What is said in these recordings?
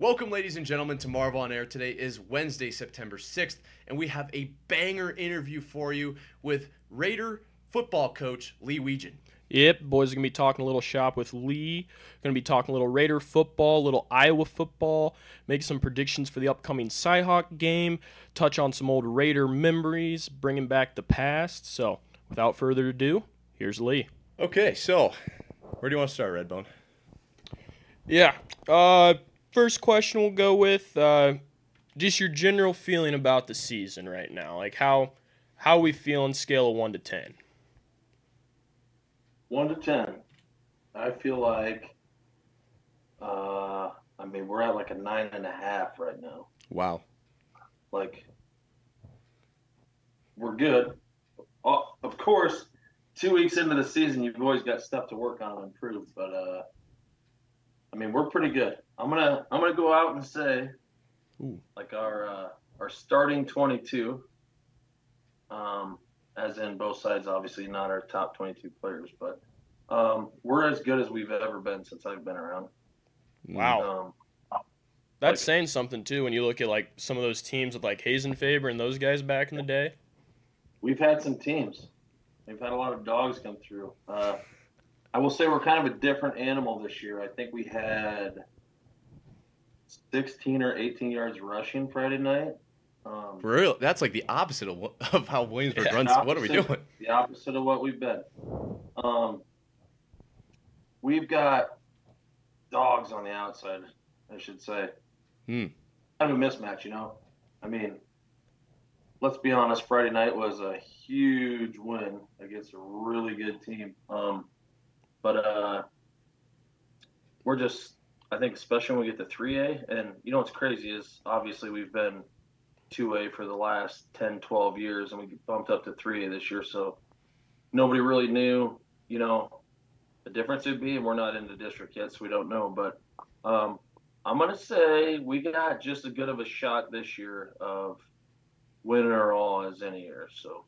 Welcome, ladies and gentlemen, to Marv on Air. Today is Wednesday, September 6th, and we have a banger interview for you with Raider football coach Lee Wetjen. Yep, boys are gonna be talking a little shop with Lee. Gonna be talking a little Raider football, a little Iowa football, make some predictions for the upcoming Cyhawk game, touch on some old Raider memories, bringing back the past. So, without further ado, here's Lee. Okay, so where do you want to start, Redbone? Yeah. Uh, first question we'll go with uh, just your general feeling about the season right now. Like how how we feel feeling scale of one to ten. One to ten. I feel like uh I mean we're at like a nine and a half right now. Wow. Like we're good. Uh, of course, two weeks into the season you've always got stuff to work on and improve, but uh I mean we're pretty good. I'm gonna I'm gonna go out and say Ooh. like our uh our starting twenty two um as in both sides, obviously not our top 22 players, but um, we're as good as we've ever been since I've been around. Wow. Um, That's like- saying something too when you look at like some of those teams with like Hazen Faber and those guys back in the day. we've had some teams. We've had a lot of dogs come through. Uh, I will say we're kind of a different animal this year. I think we had 16 or 18 yards rushing Friday night. Um, Real. That's like the opposite of, of how Williamsburg Yeah, runs. What are we doing? The opposite of what we've been. Um, we've got dogs on the outside, I should say. Hmm. Kind of a mismatch, you know. I mean, let's be honest. Friday night was a huge win against a really good team. Um, but uh, we're just, I think, especially when we get to three A, and you know what's crazy is obviously we've been 2A for the last 10, 12 years, and we bumped up to 3A this year. So nobody really knew, you know, the difference it'd be, and we're not in the district yet, so we don't know. But um, I'm going to say we got just as good of a shot this year of winning or all as any year. So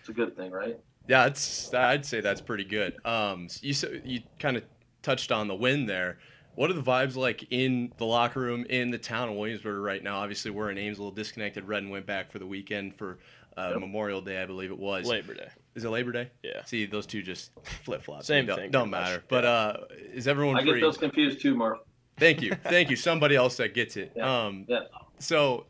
it's a good thing, right? Yeah, it's. I'd say that's pretty good. Um, you you kind of touched on the win there. What are the vibes like in the locker room in the town of Williamsburg right now? Obviously, we're in Ames, a little disconnected. Redden went back for the weekend for uh, Yep. Memorial Day, I believe it was. Labor Day. Is it Labor Day? Yeah. See, those two just flip flop. Same don't, thing, Don't pretty much. matter. But uh, is everyone I get free? those confused too, Mark. Thank you, thank you. Somebody else that gets it. Yeah. Um, Yeah. so,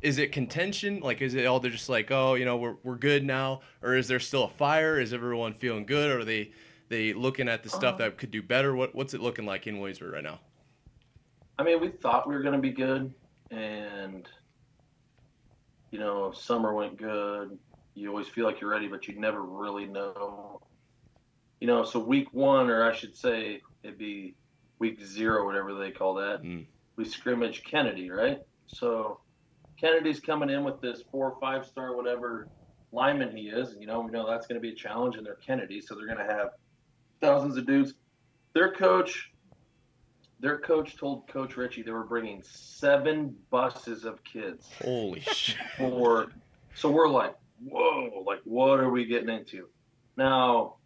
is it contention? Like, is it all they're just like, oh, you know, we're we're good now, or is there still a fire? Is everyone feeling good, or are they they looking at the stuff Uh. that could do better? What what's it looking like in Williamsburg right now? I mean, we thought we were going to be good, and you know, summer went good. You always feel like you're ready, but you never really know. You know, so week one, or I should say, it'd be week zero, whatever they call that. Mm. We scrimmage Kennedy, right? So Kennedy's coming in with this four or five star, whatever lineman he is. You know, we know that's going to be a challenge, and they're Kennedy, so they're going to have thousands of dudes. Their coach their coach told Coach Ritchie they were bringing seven buses of kids Holy shit! for. So we're like, whoa, like what are we getting into? Now,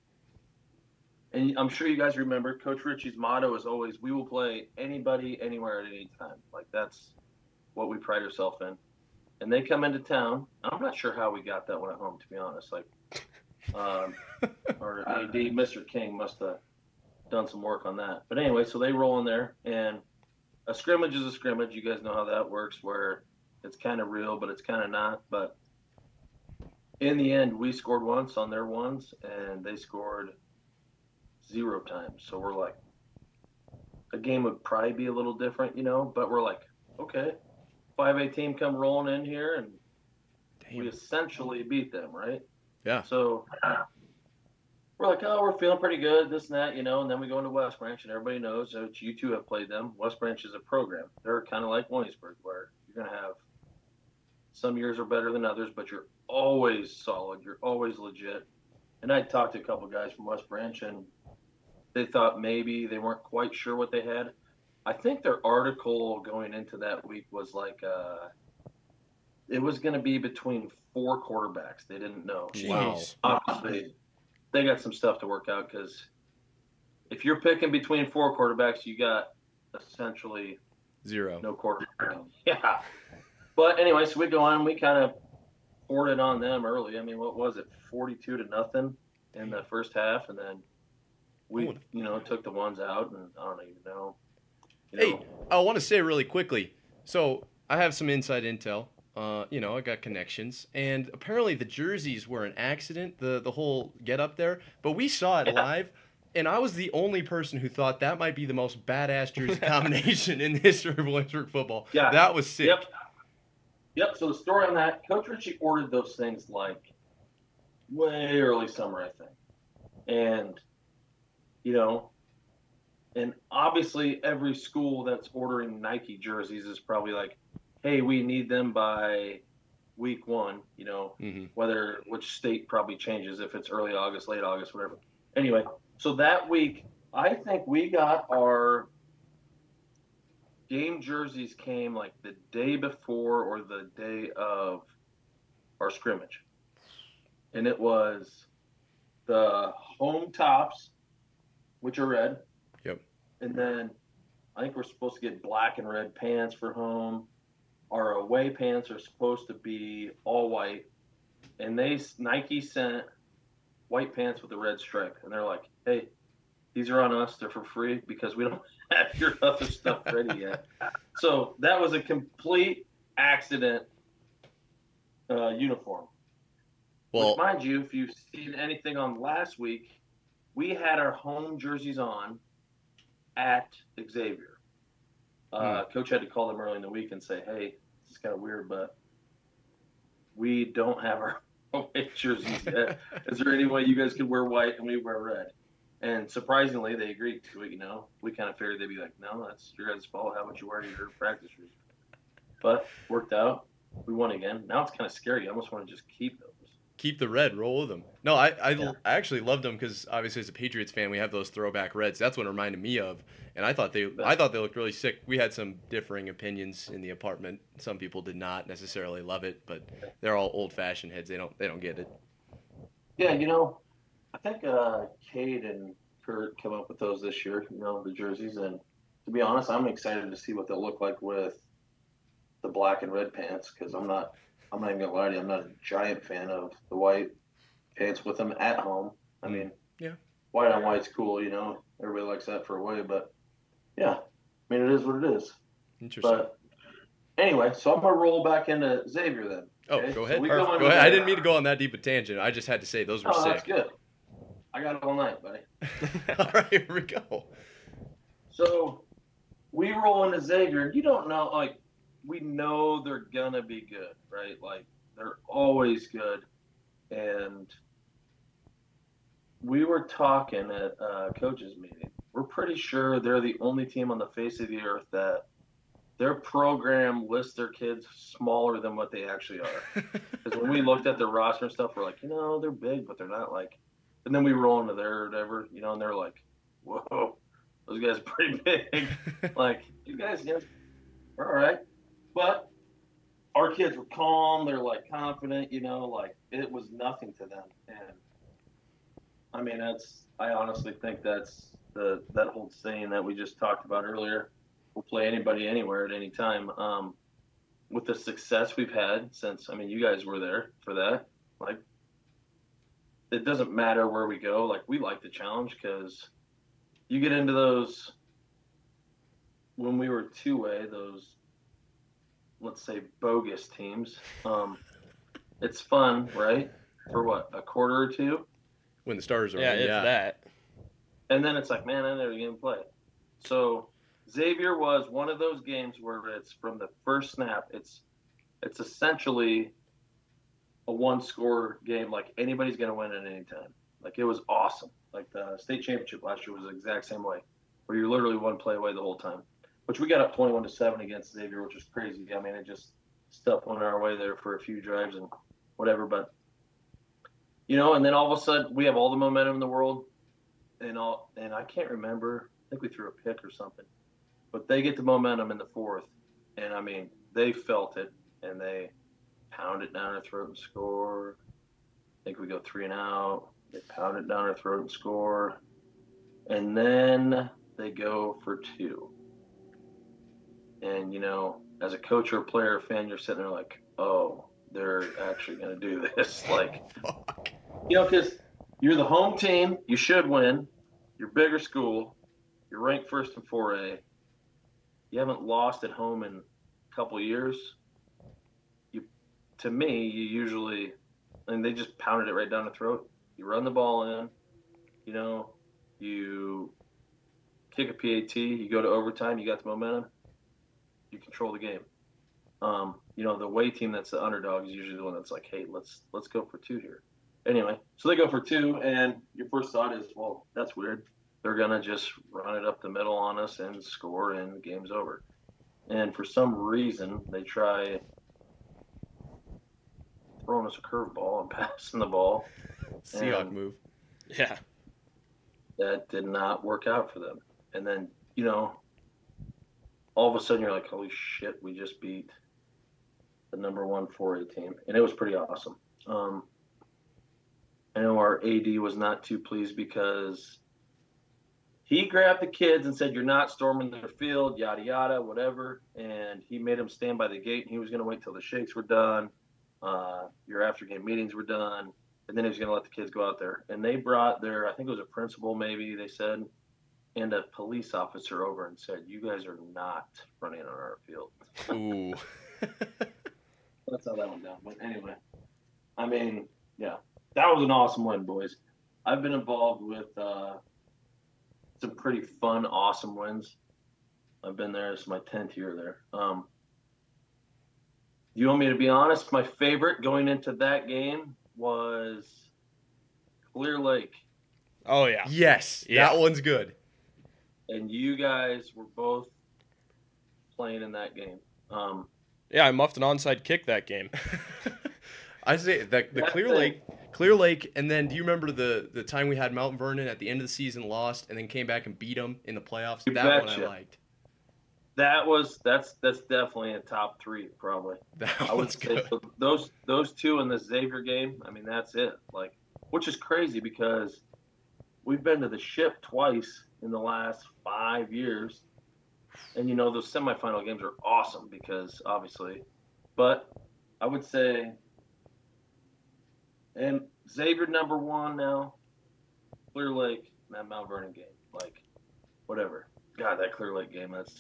and I'm sure you guys remember Coach Ritchie's motto is always, "We will play anybody, anywhere, at any time." Like that's what we pride ourselves in. And they come into town. I'm not sure how we got that one at home, to be honest. Like, um, our AD, Mr. King, must have done some work on that. But anyway, so they roll in there, and a scrimmage is a scrimmage. You guys know how that works, where it's kind of real, but it's kind of not. But in the end, we scored once on their ones, and they scored zero times. So we're like, a game would probably be a little different, you know. But we're like, okay, five A team come rolling in here, and we essentially beat them, right? Yeah. So we're like, oh, we're feeling pretty good, this and that, you know. And then we go into West Branch, and everybody knows that you two have played them. West Branch is a program. They're kind of like Williamsburg, where you're going to have some years are better than others, but you're always solid. You're always legit. And I talked to a couple guys from West Branch, and they thought maybe they weren't quite sure what they had. I think their article going into that week was like, uh, it was going to be between four quarterbacks. They didn't know. Wow. Obviously, they got some stuff to work out because if you're picking between four quarterbacks, you got essentially Zero. No quarter. Yeah. But anyway, so we go on. We kind of poured it on them early. I mean, what was it? Forty-two to nothing in the first half, and then we, you know, took the ones out, and I don't even know. You Hey, I want to say really quickly. So I have some inside intel. Uh, you know, I got connections, and apparently the jerseys were an accident. The the whole get up there, but we saw it Yeah. live, and I was the only person who thought that might be the most badass jersey combination in the history of Williamsburg football. Yeah. that was sick. Yep. Yep. So the story on that, Coach Ritchie ordered those things like way early summer, I think. And, you know, and obviously every school that's ordering Nike jerseys is probably like, hey, we need them by week one, you know, hmm whether which state probably changes if it's early August, late August, whatever. Anyway, so that week, I think we got our game jerseys came like the day before or the day of our scrimmage. And it was the home tops, which are red. Yep. And then I think we're supposed to get black and red pants for home. Our away pants are supposed to be all white and they Nike sent white pants with a red stripe, and they're like, "Hey, these are on us. They're for free because we don't have your other stuff ready yet." So that was a complete accident uh, uniform. Well, Which, mind you, if you've seen anything on last week, we had our home jerseys on at Xavier. Uh, Coach had to call them early in the week and say, "Hey, is kind of weird, but we don't have our jerseys yet. Is there any way you guys could wear white and we wear red?" And surprisingly, they agreed to it. You know, we kind of figured they'd be like, "No, that's your guys' fault. How about you wear in your practice shoes?" But worked out. We won again. Now it's kind of scary. I almost want to just keep those. Keep the red, roll with them. No, I I, Yeah. I actually loved them because obviously as a Patriots fan, we have those throwback reds. That's what it reminded me of, and I thought they I thought they looked really sick. We had some differing opinions in the apartment. Some people did not necessarily love it, but they're all old fashioned heads. They don't they don't get it. Yeah, you know, I think uh, Cade and Kurt came up with those this year. You know, the jerseys, and to be honest, I'm excited to see what they'll look like with the black and red pants because I'm not. I'm not even gonna lie to you. I'm not a giant fan of the white pants with them at home. I mm. mean, Yeah. white on white's cool. You know, everybody likes that for away, but yeah, I mean, it is what it is. Interesting. But anyway, so I'm gonna roll back into Xavier then. oh, okay, go ahead. we go Perfect. into Go ahead. I didn't mean to go on that deep a tangent. I just had to say those were Oh, that's sick. good. I got it all night, buddy. all right, here we go. So we roll into Xavier, and you don't know, like, we know they're gonna be good, right? Like, they're always good. And we were talking at a coaches meeting. We're pretty sure they're the only team on the face of the earth that their program lists their kids smaller than what they actually are. Because when we looked at the roster and stuff, we're like, you know, they're big, but they're not like. And then we roll into their or whatever, you know, and they're like, whoa, those guys are pretty big. like, you guys, guys are all right. But our kids were calm. They're like confident, you know, like it was nothing to them. And I mean, that's, I honestly think that's the, that whole saying that we just talked about earlier. We'll play anybody anywhere at any time. Um, with the success we've had since I mean you guys were there for that. Like it doesn't matter where we go. Like we like the challenge because you get into those when we were two way those let's say bogus teams. Um, it's fun, right? For what a quarter or two, when the stars are Yeah, in, if yeah. that. and then it's like, man, I never even play. So Xavier was one of those games where it's from the first snap. It's it's essentially a one score game. Like anybody's gonna win at any time. Like it was awesome. Like the state championship last year was the exact same way, where you're literally one play away the whole time. Which we got up 21 to seven against Xavier, which was crazy. I mean, it just stuff went our way there for a few drives and whatever. But you know, and then all of a sudden we have all the momentum in the world, and all, and I can't remember. I think we threw a pick or something, but they get the momentum in the fourth, and I mean they felt it, and they pound it down our throat and score. I think we go three and out. They pound it down our throat and score, and then they go for two. And you know, as a coach or a player or fan, you're sitting there like, oh, they're actually going to do this. Like, you know, because you're the home team, you should win. You're bigger school. You're ranked first in 4A. You haven't lost at home in a couple years. You, to me, you usually, and they just pounded it right down the throat. You run the ball in, you know, you kick a PAT, you go to overtime, you got the momentum, you control the game. Um, you know, the away team that's the underdog is usually the one that's like, hey, let's let's go for two here. Anyway, so they go for two, and your first thought is, well, that's weird. They're gonna just run it up the middle on us and score, and the game's over. And for some reason, they try throwing us a curveball and passing the ball. Seahawk move. Yeah. that did not work out for them. And then, you know, all of a sudden you're like, holy shit, we just beat the number one 4A team. And it was pretty awesome. Um, I know our AD was not too pleased because he grabbed the kids and said, You're not storming their field, yada, yada, whatever. And he made them stand by the gate and he was going to wait till the shakes were done, uh, your after game meetings were done and then he was going to let the kids go out there. And they brought their, I think it was a principal, maybe they said, and a police officer over and said, "You guys are not running on our field." Ooh. That's how that went down. But anyway, I mean, yeah, that was an awesome win, boys. I've been involved with uh, some pretty fun, awesome wins. I've been there. It's my tenth year there. Um, you want me to be honest? My favorite going into that game was Clear Lake. Oh yeah. yes, Yeah. that one's good. And you guys were both playing in that game. Um, Yeah, I muffed an onside kick that game. I say the the Clear thing- Lake, Clear Lake, and then do you remember the the time we had Mount Vernon at the end of the season, lost, and then came back and beat them in the playoffs? You that one I liked. that was that's that's definitely a top three probably. That I would say good. so those those two in the Xavier game. I mean that's it. Like which is crazy because we've been to the ship twice in the last five years, and you know those semifinal games are awesome because obviously, but I would say, and Xavier number one now, Clear Lake, that Mount Vernon game, like whatever. God, that Clear Lake game. That's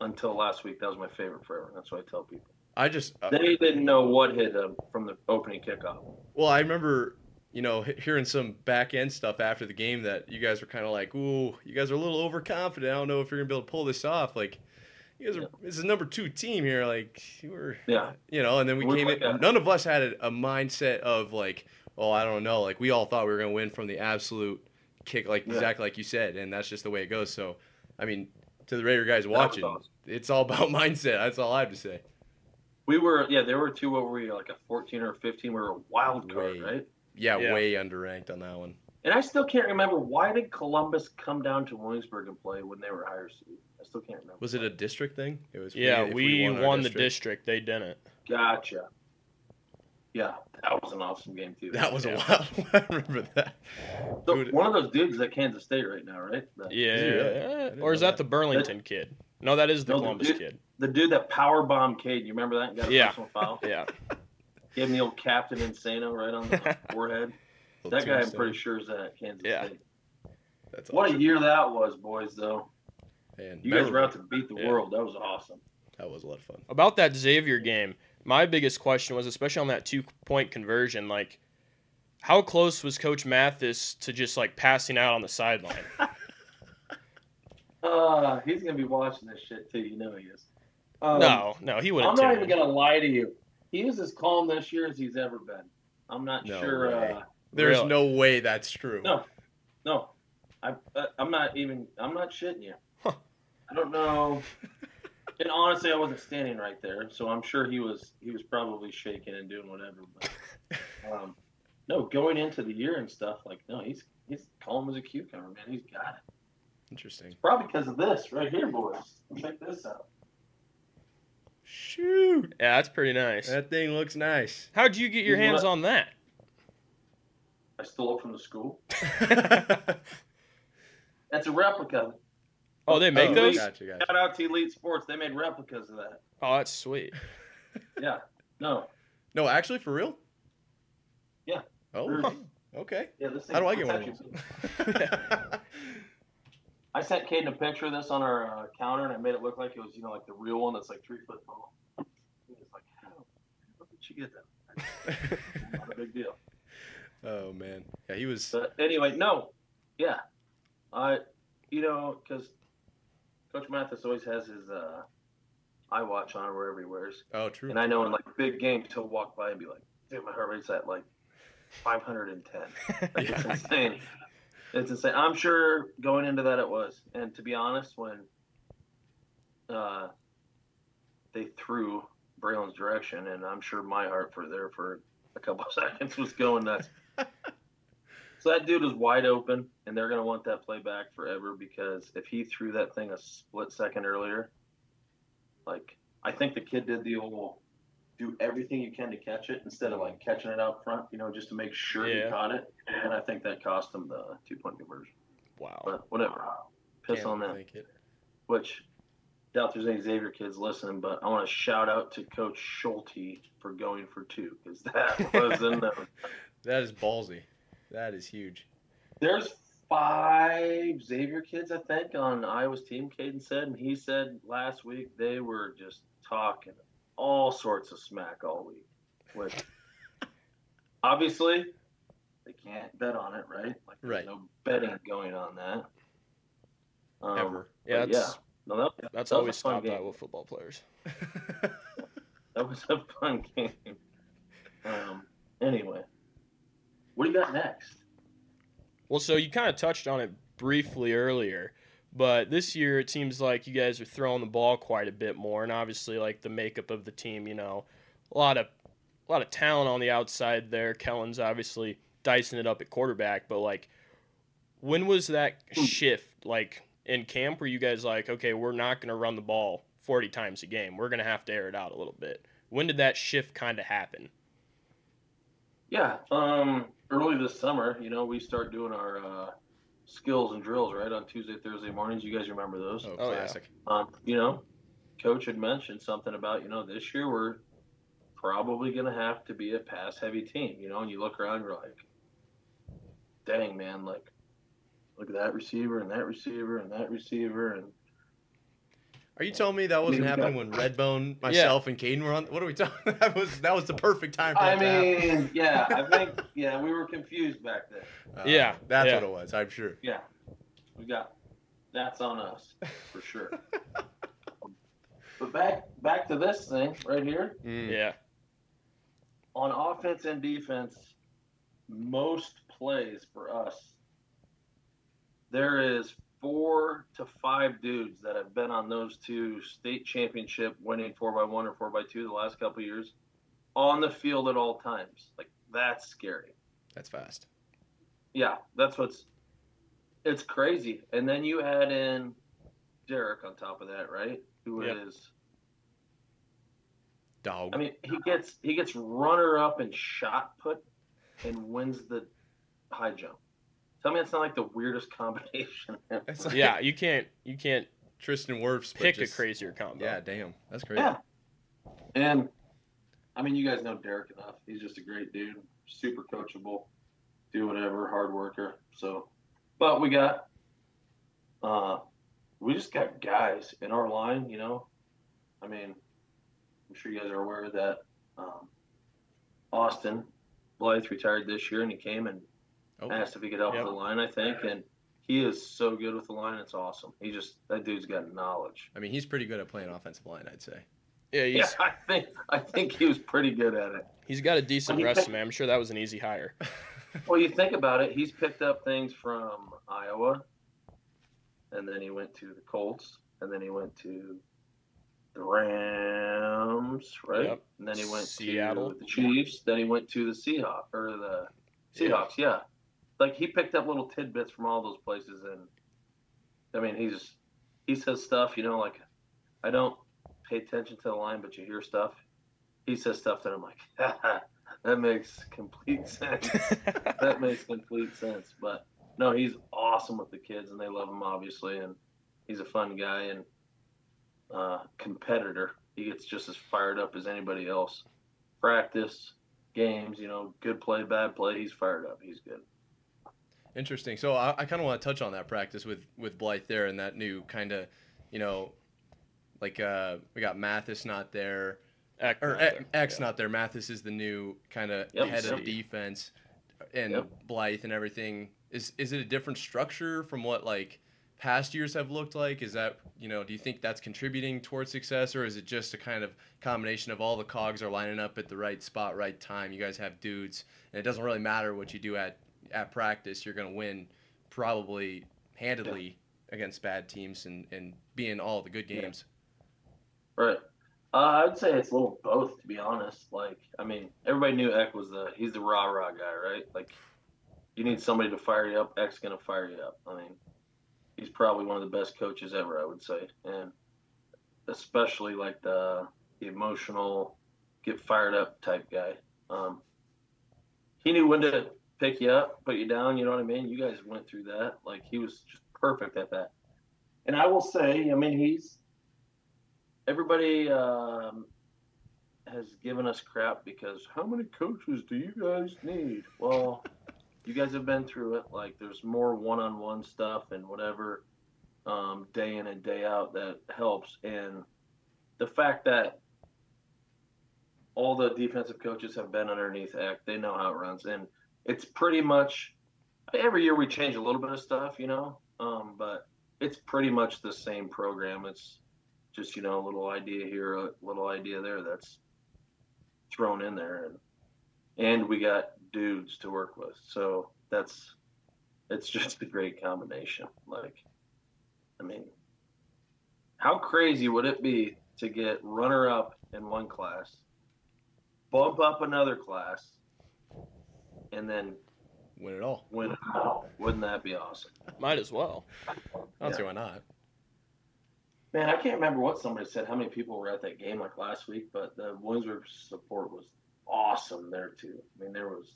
until last week. That was my favorite forever. That's what I tell people. I just uh, They didn't know what hit them from the opening kickoff. well, I remember you know hearing some back end stuff after the game that you guys were kind of like, ooh, you guys are a little overconfident. I don't know if you're gonna be able to pull this off. Like, you guys are Yeah. this is number two team here. Like, you were Yeah. you know, and then we We're came in. a- None of us had a, a mindset of like, oh, I don't know. Like we all thought we were gonna win from the absolute kick, like Yeah. exactly like you said, and that's just the way it goes. So, I mean, to the Raider guys watching, awesome. it's all about mindset. That's all I have to say. We were, yeah, there were two what were we, like a 14 or 15. We were a wild card, right? Yeah, Yeah. way underranked on that one. And I still can't remember why did Columbus come down to Williamsburg and play when they were higher seed. I still can't remember. Was it a district thing? It was. Yeah, if we, our won the district. They didn't. Gotcha. Yeah, that was an awesome game too. That was Yeah. a wild. one. I remember that. So Dude, one of those dudes is at Kansas State right now, right? The, Yeah. he really? Or is that that. the Burlington kid? No, that is the No, the Columbus dude- kid. the dude that power bombed Cade. You remember that? Got a Yeah. personal foul. Yeah. Gave him the old Captain Insano right on the forehead. That guy, I'm pretty sure, is at Kansas Yeah. State. That's What a year that was, boys. Though Man, you guys were out to beat the Yeah. world. That was awesome. That was a lot of fun. About that Xavier game, my biggest question was, especially on that two point conversion, like, how close was Coach Mathis to just like passing out on the sideline? Uh, he's gonna be watching this shit too. You know he is. Um, no, no, he wouldn't. I'm have. not even gonna lie to you. He is as calm this year as he's ever been. I'm not No sure. Uh, There's Really? no way that's true. No. no, I, uh, I'm not even. I'm not shitting you. Huh. I don't know. And honestly, I wasn't standing right there, so I'm sure he was. He was probably shaking and doing whatever. But um, no, going into the year and stuff like no, he's he's calm as a cucumber, man. He's got it. Interesting. Probably because of this right here, boys. Check this out. Shoot, Yeah, that's pretty nice. that thing looks nice. How'd you get your You hands what? on that? I stole it from the school. That's a replica. Oh, they make Oh, those? Gotcha, gotcha. Shout out to Elite Sports. They made replicas of that. Oh, that's sweet. Yeah. No. No, actually, for real? Yeah. Oh, Really. okay. Yeah. This thing, How do I get one of actually- those? I sent Kaden a picture of this on our uh, counter, and I made it look like it was, you know, like the real one that's like three foot tall. He was like, "How? How did you get that?" Not a big deal. oh man, yeah, he was. But anyway, no, yeah, I, you know, because Coach Mathis always has his uh, eye watch on wherever he wears, Oh, true. and I know in like big games he'll walk by and be like, "Dude, my heart rate's at like 510." Like, It's insane. It's insane. I'm sure going into that it was, and to be honest, when uh, they threw Braylon's direction, and I'm sure my heart for there for a couple of seconds was going nuts. so that dude was wide open, and they're gonna want that play back forever because if he threw that thing a split second earlier, like I think the kid did the old do everything you can to catch it instead of like catching it out front, you know, just to make sure Yeah. he caught it. And I think that cost him the two point conversion. Wow. But whatever. Piss Can't on that. Which doubt there's any Xavier kids listening, but I want to shout out to Coach Schulte for going for two because that was enough. That is ballsy. That is huge. There's five Xavier kids, I think, on Iowa's team, Kaden said, and he said last week they were just talking all sorts of smack all week. Which obviously they can't bet on it, right? Like there's Right. no betting going on that. Um, Ever. Yeah, that's, No, that, that's that always stopped game. Iowa football players. that was a fun game. Um, anyway, what do you got next? Well, so you kind of touched on it briefly earlier, but this year it seems like you guys are throwing the ball quite a bit more, and obviously, like the makeup of the team, you know, a lot of a lot of talent on the outside there. Kellen's obviously dicing it up at quarterback, but like, when was that shift? Like in camp, were you guys like, okay, we're not going to run the ball forty times a game. We're going to have to air it out a little bit. When did that shift kind of happen? Yeah, um, early this summer, you know, we start doing our uh, skills and drills right on Tuesday, Thursday mornings. You guys remember those? Oh, Oh, classic. Um, you know, coach had mentioned something about you know this year we're probably going to have to be a pass heavy team. You know, and you look around, you're like, dang man, like look at that receiver and that receiver and that receiver and Are you telling me that wasn't happening when Redbone, myself, and Kaden were on? What are we talking? That was that was the perfect time for I that to happen. mean, yeah, I think yeah we were confused back then. Uh, Yeah, that's yeah. what it was. I'm sure. Yeah, we got that's on us for sure. but back back to this thing right here Mm. Yeah. on offense and defense. Most plays for us, there is four to five dudes that have been on those two state championship winning four by one or four by two the last couple of years on the field at all times. Like that's scary. That's fast. Yeah, that's what's it's crazy. And then you add in Derek on top of that, right? Who is Yep. Dog. I mean, he gets he gets runner up and shot put and wins the high jump. Tell me it's not like the weirdest combination. It's like Yeah, you can't you can't Tristan Wirfs. but pick just- a crazier combo. Yeah, damn. That's crazy. yeah. And I mean, you guys know Derek enough. He's just a great dude, super coachable, do whatever, hard worker. So, but we got, uh, we just got guys in our line. You know, I mean, I'm sure you guys are aware that um, Austin Blythe retired this year, and he came and Oh, asked if he could help Yep. with the line. I think, and he is so good with the line. It's awesome. He just that dude's got knowledge. I mean, he's pretty good at playing offensive line, I'd say. Yeah, Yeah, I think I think he was pretty good at it. he's got a decent resume. I'm sure that was an easy hire. Well, you think about it, he's picked up things from Iowa, and then he went to the Colts, and then he went to the Rams, right? Yep. And then he went Seattle. to the Chiefs. Then he went to the Seahawks or the Seahawks. Yeah. Like he picked up little tidbits from all those places, and I mean, he's he says stuff, you know, like I don't pay attention to the line, but you hear stuff. He says stuff that I'm like, that makes complete sense that makes complete sense. But no, he's awesome with the kids, and they love him obviously. And he's a fun guy and uh, competitor. He gets just as fired up as anybody else. Practice, games, you know, good play, bad play, he's fired up. He's good. Interesting. So I, I kind of want to touch on that practice with with Blythe there and that new kind of, you know, like uh, we got Mathis not there, Eck or not there. X Yeah. not there. Mathis is the new kind of Yep. head of Yep. defense, and Yep. Blythe and everything. Is is it a different structure from what like past years have looked like? Is that you know? Do you think that's contributing towards success, or is it just a kind of combination of all the cogs are lining up at the right spot, right time? You guys have dudes, and it doesn't really matter what you do at at practice. You're going to win probably handedly against bad teams and and be in all the good Yeah. games. Right. Uh, I'd say it's a little both, to be honest. Like, I mean, everybody knew Eck was the he's the rah rah guy, right? Like, you need somebody to fire you up. Eck's gonna fire you up. I mean, he's probably one of the best coaches ever, I would say, and especially like the, the emotional, get fired up type guy. Um, he knew when to pick you up, put you down. You know what I mean? You guys went through that. Like, he was just perfect at that. And I will say, I mean, he's everybody um, has given us crap because how many coaches do you guys need? Well, you guys have been through it. Like there's more one-on-one stuff and whatever, um, day in and day out that helps. And the fact that all the defensive coaches have been underneath Eck, they know how it runs, and it's pretty much every year we change a little bit of stuff, you know. Um, but it's pretty much the same program. It's just you know a little idea here, a little idea there that's thrown in there, and and we got dudes to work with, so that's it's just a great combination. Like, I mean, how crazy would it be to get runner up in one class, bump up another class, and then Win it all. win it all? Wouldn't that be awesome? Might as well. I don't Yeah. see why not. Man, I can't remember what somebody said, how many people were at that game like last week, but the Williamsburg support was awesome there too. I mean, there was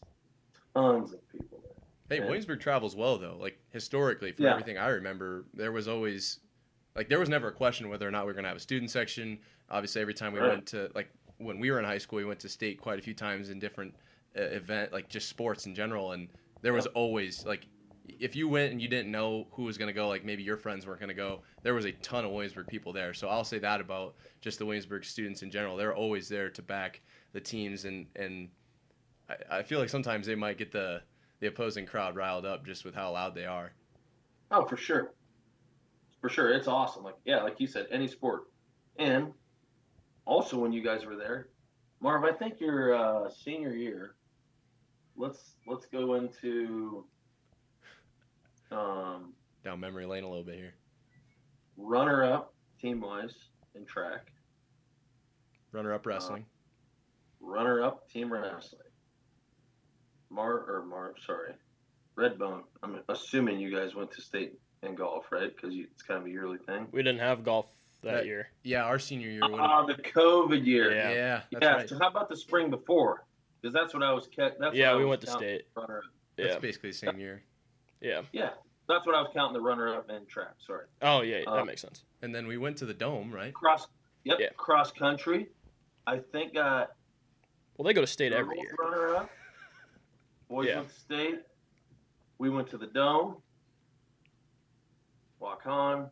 tons of people there. Hey, Yeah. Williamsburg travels well though. Like historically, from Yeah. everything I remember, there was always like there was never a question whether or not we were going to have a student section. Obviously, every time we Right. went to like when we were in high school, we went to state quite a few times in different event like just sports in general, and there was always like if you went and you didn't know who was going to go, like maybe your friends weren't going to go, there was a ton of Williamsburg people there. So I'll say that about just the Williamsburg students in general. They're always there to back the teams, and and I, I feel like sometimes they might get the the opposing crowd riled up just with how loud they are. Oh, for sure. For sure. It's awesome. Like, yeah, like you said, any sport. And also, when you guys were there, Marv, I think your uh, senior year, let's let's go into um, Down memory lane a little bit here. runner up team wise in track, Runner up wrestling. runner up team wrestling. Mar or Mar, sorry, Redbone. I'm assuming you guys went to state in golf, right? Because it's kind of a yearly thing. We didn't have golf that That- year. yeah, our senior year. Would Ah, the COVID year. Yeah. yeah, that's yeah. right. So how about the spring before? Because that's what I was. Ca- that's yeah, we went to counting state. Runner up. That's Yeah, basically the same year. yeah. Yeah, that's what I was counting the runner up and track. Sorry. Oh yeah, Uh, that makes sense. And then we went to the dome, right? Cross. Yep. Yeah. Cross country. I think got Well, they go to state every year. runner up. Boys Yeah. went to state. We went to the dome. Waukon.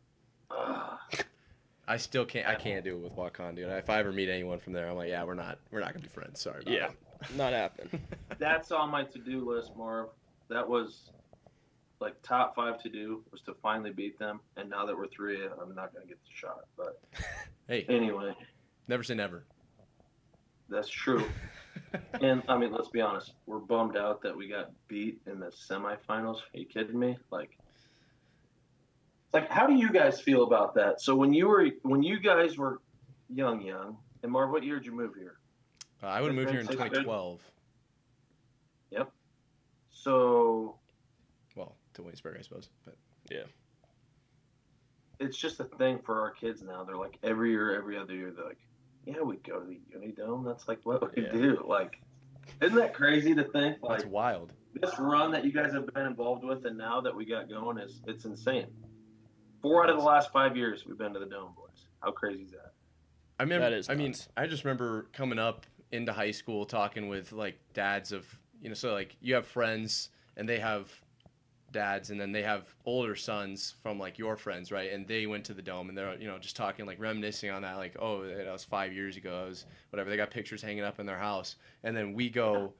I still can't. I can't do it with Waukon, dude. If I ever meet anyone from there, I'm like, yeah, we're not. We're not gonna be friends. Sorry. About Yeah, not happening. that's on my to-do list, Marv. That was like top five to do was to finally beat them. And now that we're three, I'm not gonna get the shot. But hey, anyway, never say never. that's true. And I mean, let's be honest, we're bummed out that we got beat in the semifinals. Are you kidding me? Like, like how do you guys feel about that? So when you were when you guys were young, young, and Marv, what year did you move here? Uh, I would have moved here in Sixth grade? 2012. So Well, to Williamsburg, I suppose. But yeah. it's just a thing for our kids now. They're like every year, every other year, they're like, yeah, we go to the Uni Dome. That's like what we Yeah. do. Like, isn't that crazy to think? Like that's wild. this run that you guys have been involved with, and now that we got going, is it's insane. Four out of the last five years we've been to the dome, boys. How crazy is that? I remember. That is I mean. I just remember coming up into high school talking with like dads of you know, so like you have friends and they have dads, and then they have older sons from like your friends, right? And they went to the dome, and they're you know just talking like reminiscing on that, like oh that was five years ago, it was whatever. They got pictures hanging up in their house, and then we go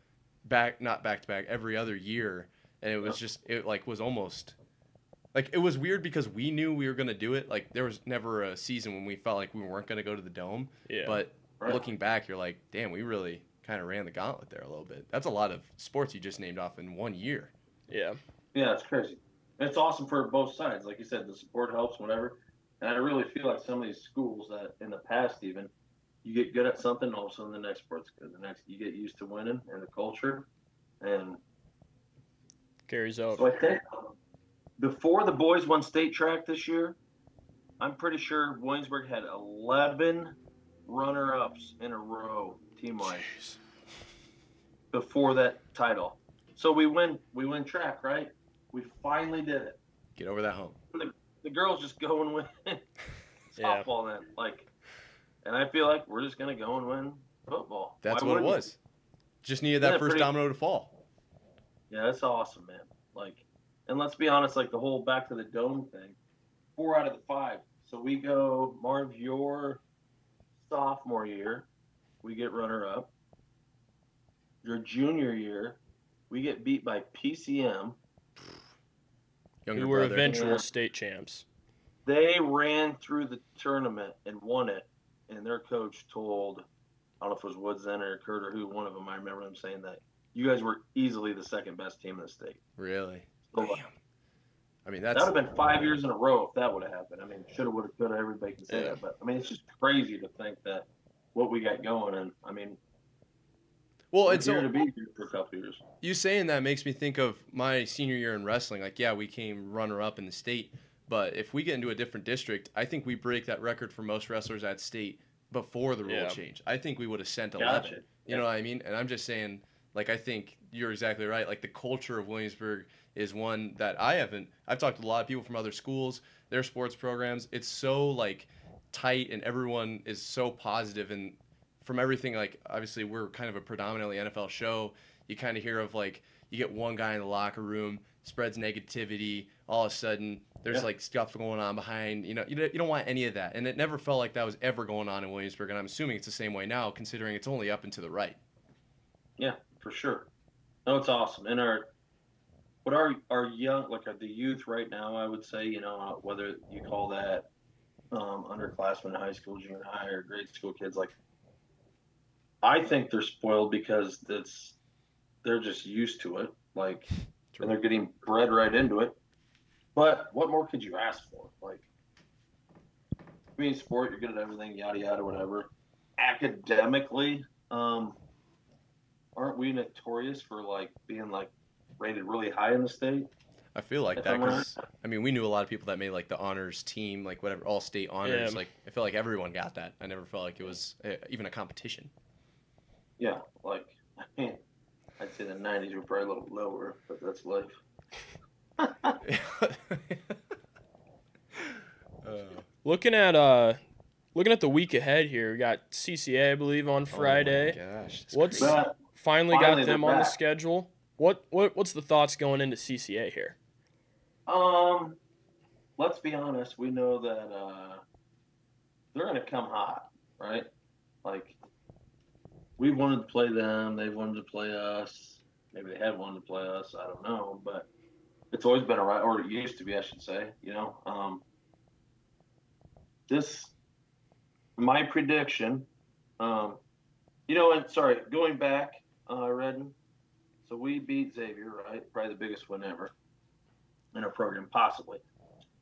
back, not back to back, every other year, and it was just it like was almost like it was weird because we knew we were gonna do it. Like there was never a season when we felt like we weren't gonna go to the dome. Yeah. But Right. looking back, you're like, damn, we really kind of ran the gauntlet there a little bit. That's a lot of sports you just named off in one year. yeah. Yeah, it's crazy. And it's awesome for both sides. Like you said, the support helps, whatever. And I really feel like some of these schools that in the past even, you get good at something, all of a sudden the next sport's good. The next you get used to winning and the culture. And Carries out. so I think before the boys won state track this year, I'm pretty sure Williamsburg had 11 runner ups in a row team wise before that title. So we win we win track, right? We finally did it. Get over that hump. the girls just go and win Yeah. softball then. Like, and I feel like we're just gonna go and win football. That's Why what it wouldn't you? was. Just needed that Yeah, first pretty- domino to fall. Yeah, that's awesome, man. Like, and let's be honest, like the whole back to the dome thing. Four out of the five. So we go, Marv, your sophomore year, we get runner up. Your junior year, we get beat by PCM. Younger We were brother. eventual Yeah. state champs. They ran through the tournament and won it, and their coach told, I don't know if it was Woods then or Kurt or who, one of them. I remember them saying that you guys were easily the second best team in the state. Really? So, Damn. I mean, that would have been five years in a row if that would have happened. I mean, should have, would have, could have. Everybody can say Yeah. that, but I mean, it's just crazy to think that what we got going, and I mean, well. It's here so to be here for a couple years. you saying that makes me think of my senior year in wrestling. Like, yeah, we came runner up in the state, but if we get into a different district, I think we break that record for most wrestlers at state before the rule Yeah. change. I think we would have sent eleven. Gotcha. You know what I mean? And I'm just saying, like, I think you're exactly right. Like, the culture of Williamsburg is one that I haven't. I've talked to a lot of people from other schools, their sports programs. It's so like tight, and everyone is so positive. And from everything, like, obviously, we're kind of a predominantly NFL show. You kind of hear of like you get one guy in the locker room spreads negativity. All of a sudden, there's Yeah. like stuff going on behind. You know, you don't, you don't want any of that. And it never felt like that was ever going on in Williamsburg. And I'm assuming it's the same way now, considering it's only up and to the right. Yeah, for sure. No, it's awesome. And our what our our young like the youth right now, I would say, you know, whether you call that um, underclassmen in high school, junior high, or grade school kids, like I think they're spoiled because it's they're just used to it, like, and they're getting bred right into it. But what more could you ask for? Like, being sport, you're good at everything, yada yada, whatever. Academically, um, aren't we notorious for like being like rated really high in the state? I feel like If that because I mean we knew a lot of people that made like the honors team, like whatever all state honors. Yeah. Like I feel like everyone got that. I never felt like it was uh, even a competition. Yeah, like I'd say the '90s were probably a little lower, but that's life. Uh, Looking at uh, looking at the week ahead here, we got CCA, I believe, on Friday. Oh my gosh, What's- crazy. Finally, Finally, got them on the schedule. What what what's the thoughts going into CCA here? um, let's be honest, we know that uh, they're gonna come hot, right? Like we wanted to play them, they wanted to play us. Maybe they had wanted to play us. I don't know, but it's always been a right, or it used to be, I should say. You know, um, this my prediction. Um, you know, and sorry, going back, uh, Redden. So we beat Xavier, right? Probably the biggest win ever in our program, possibly.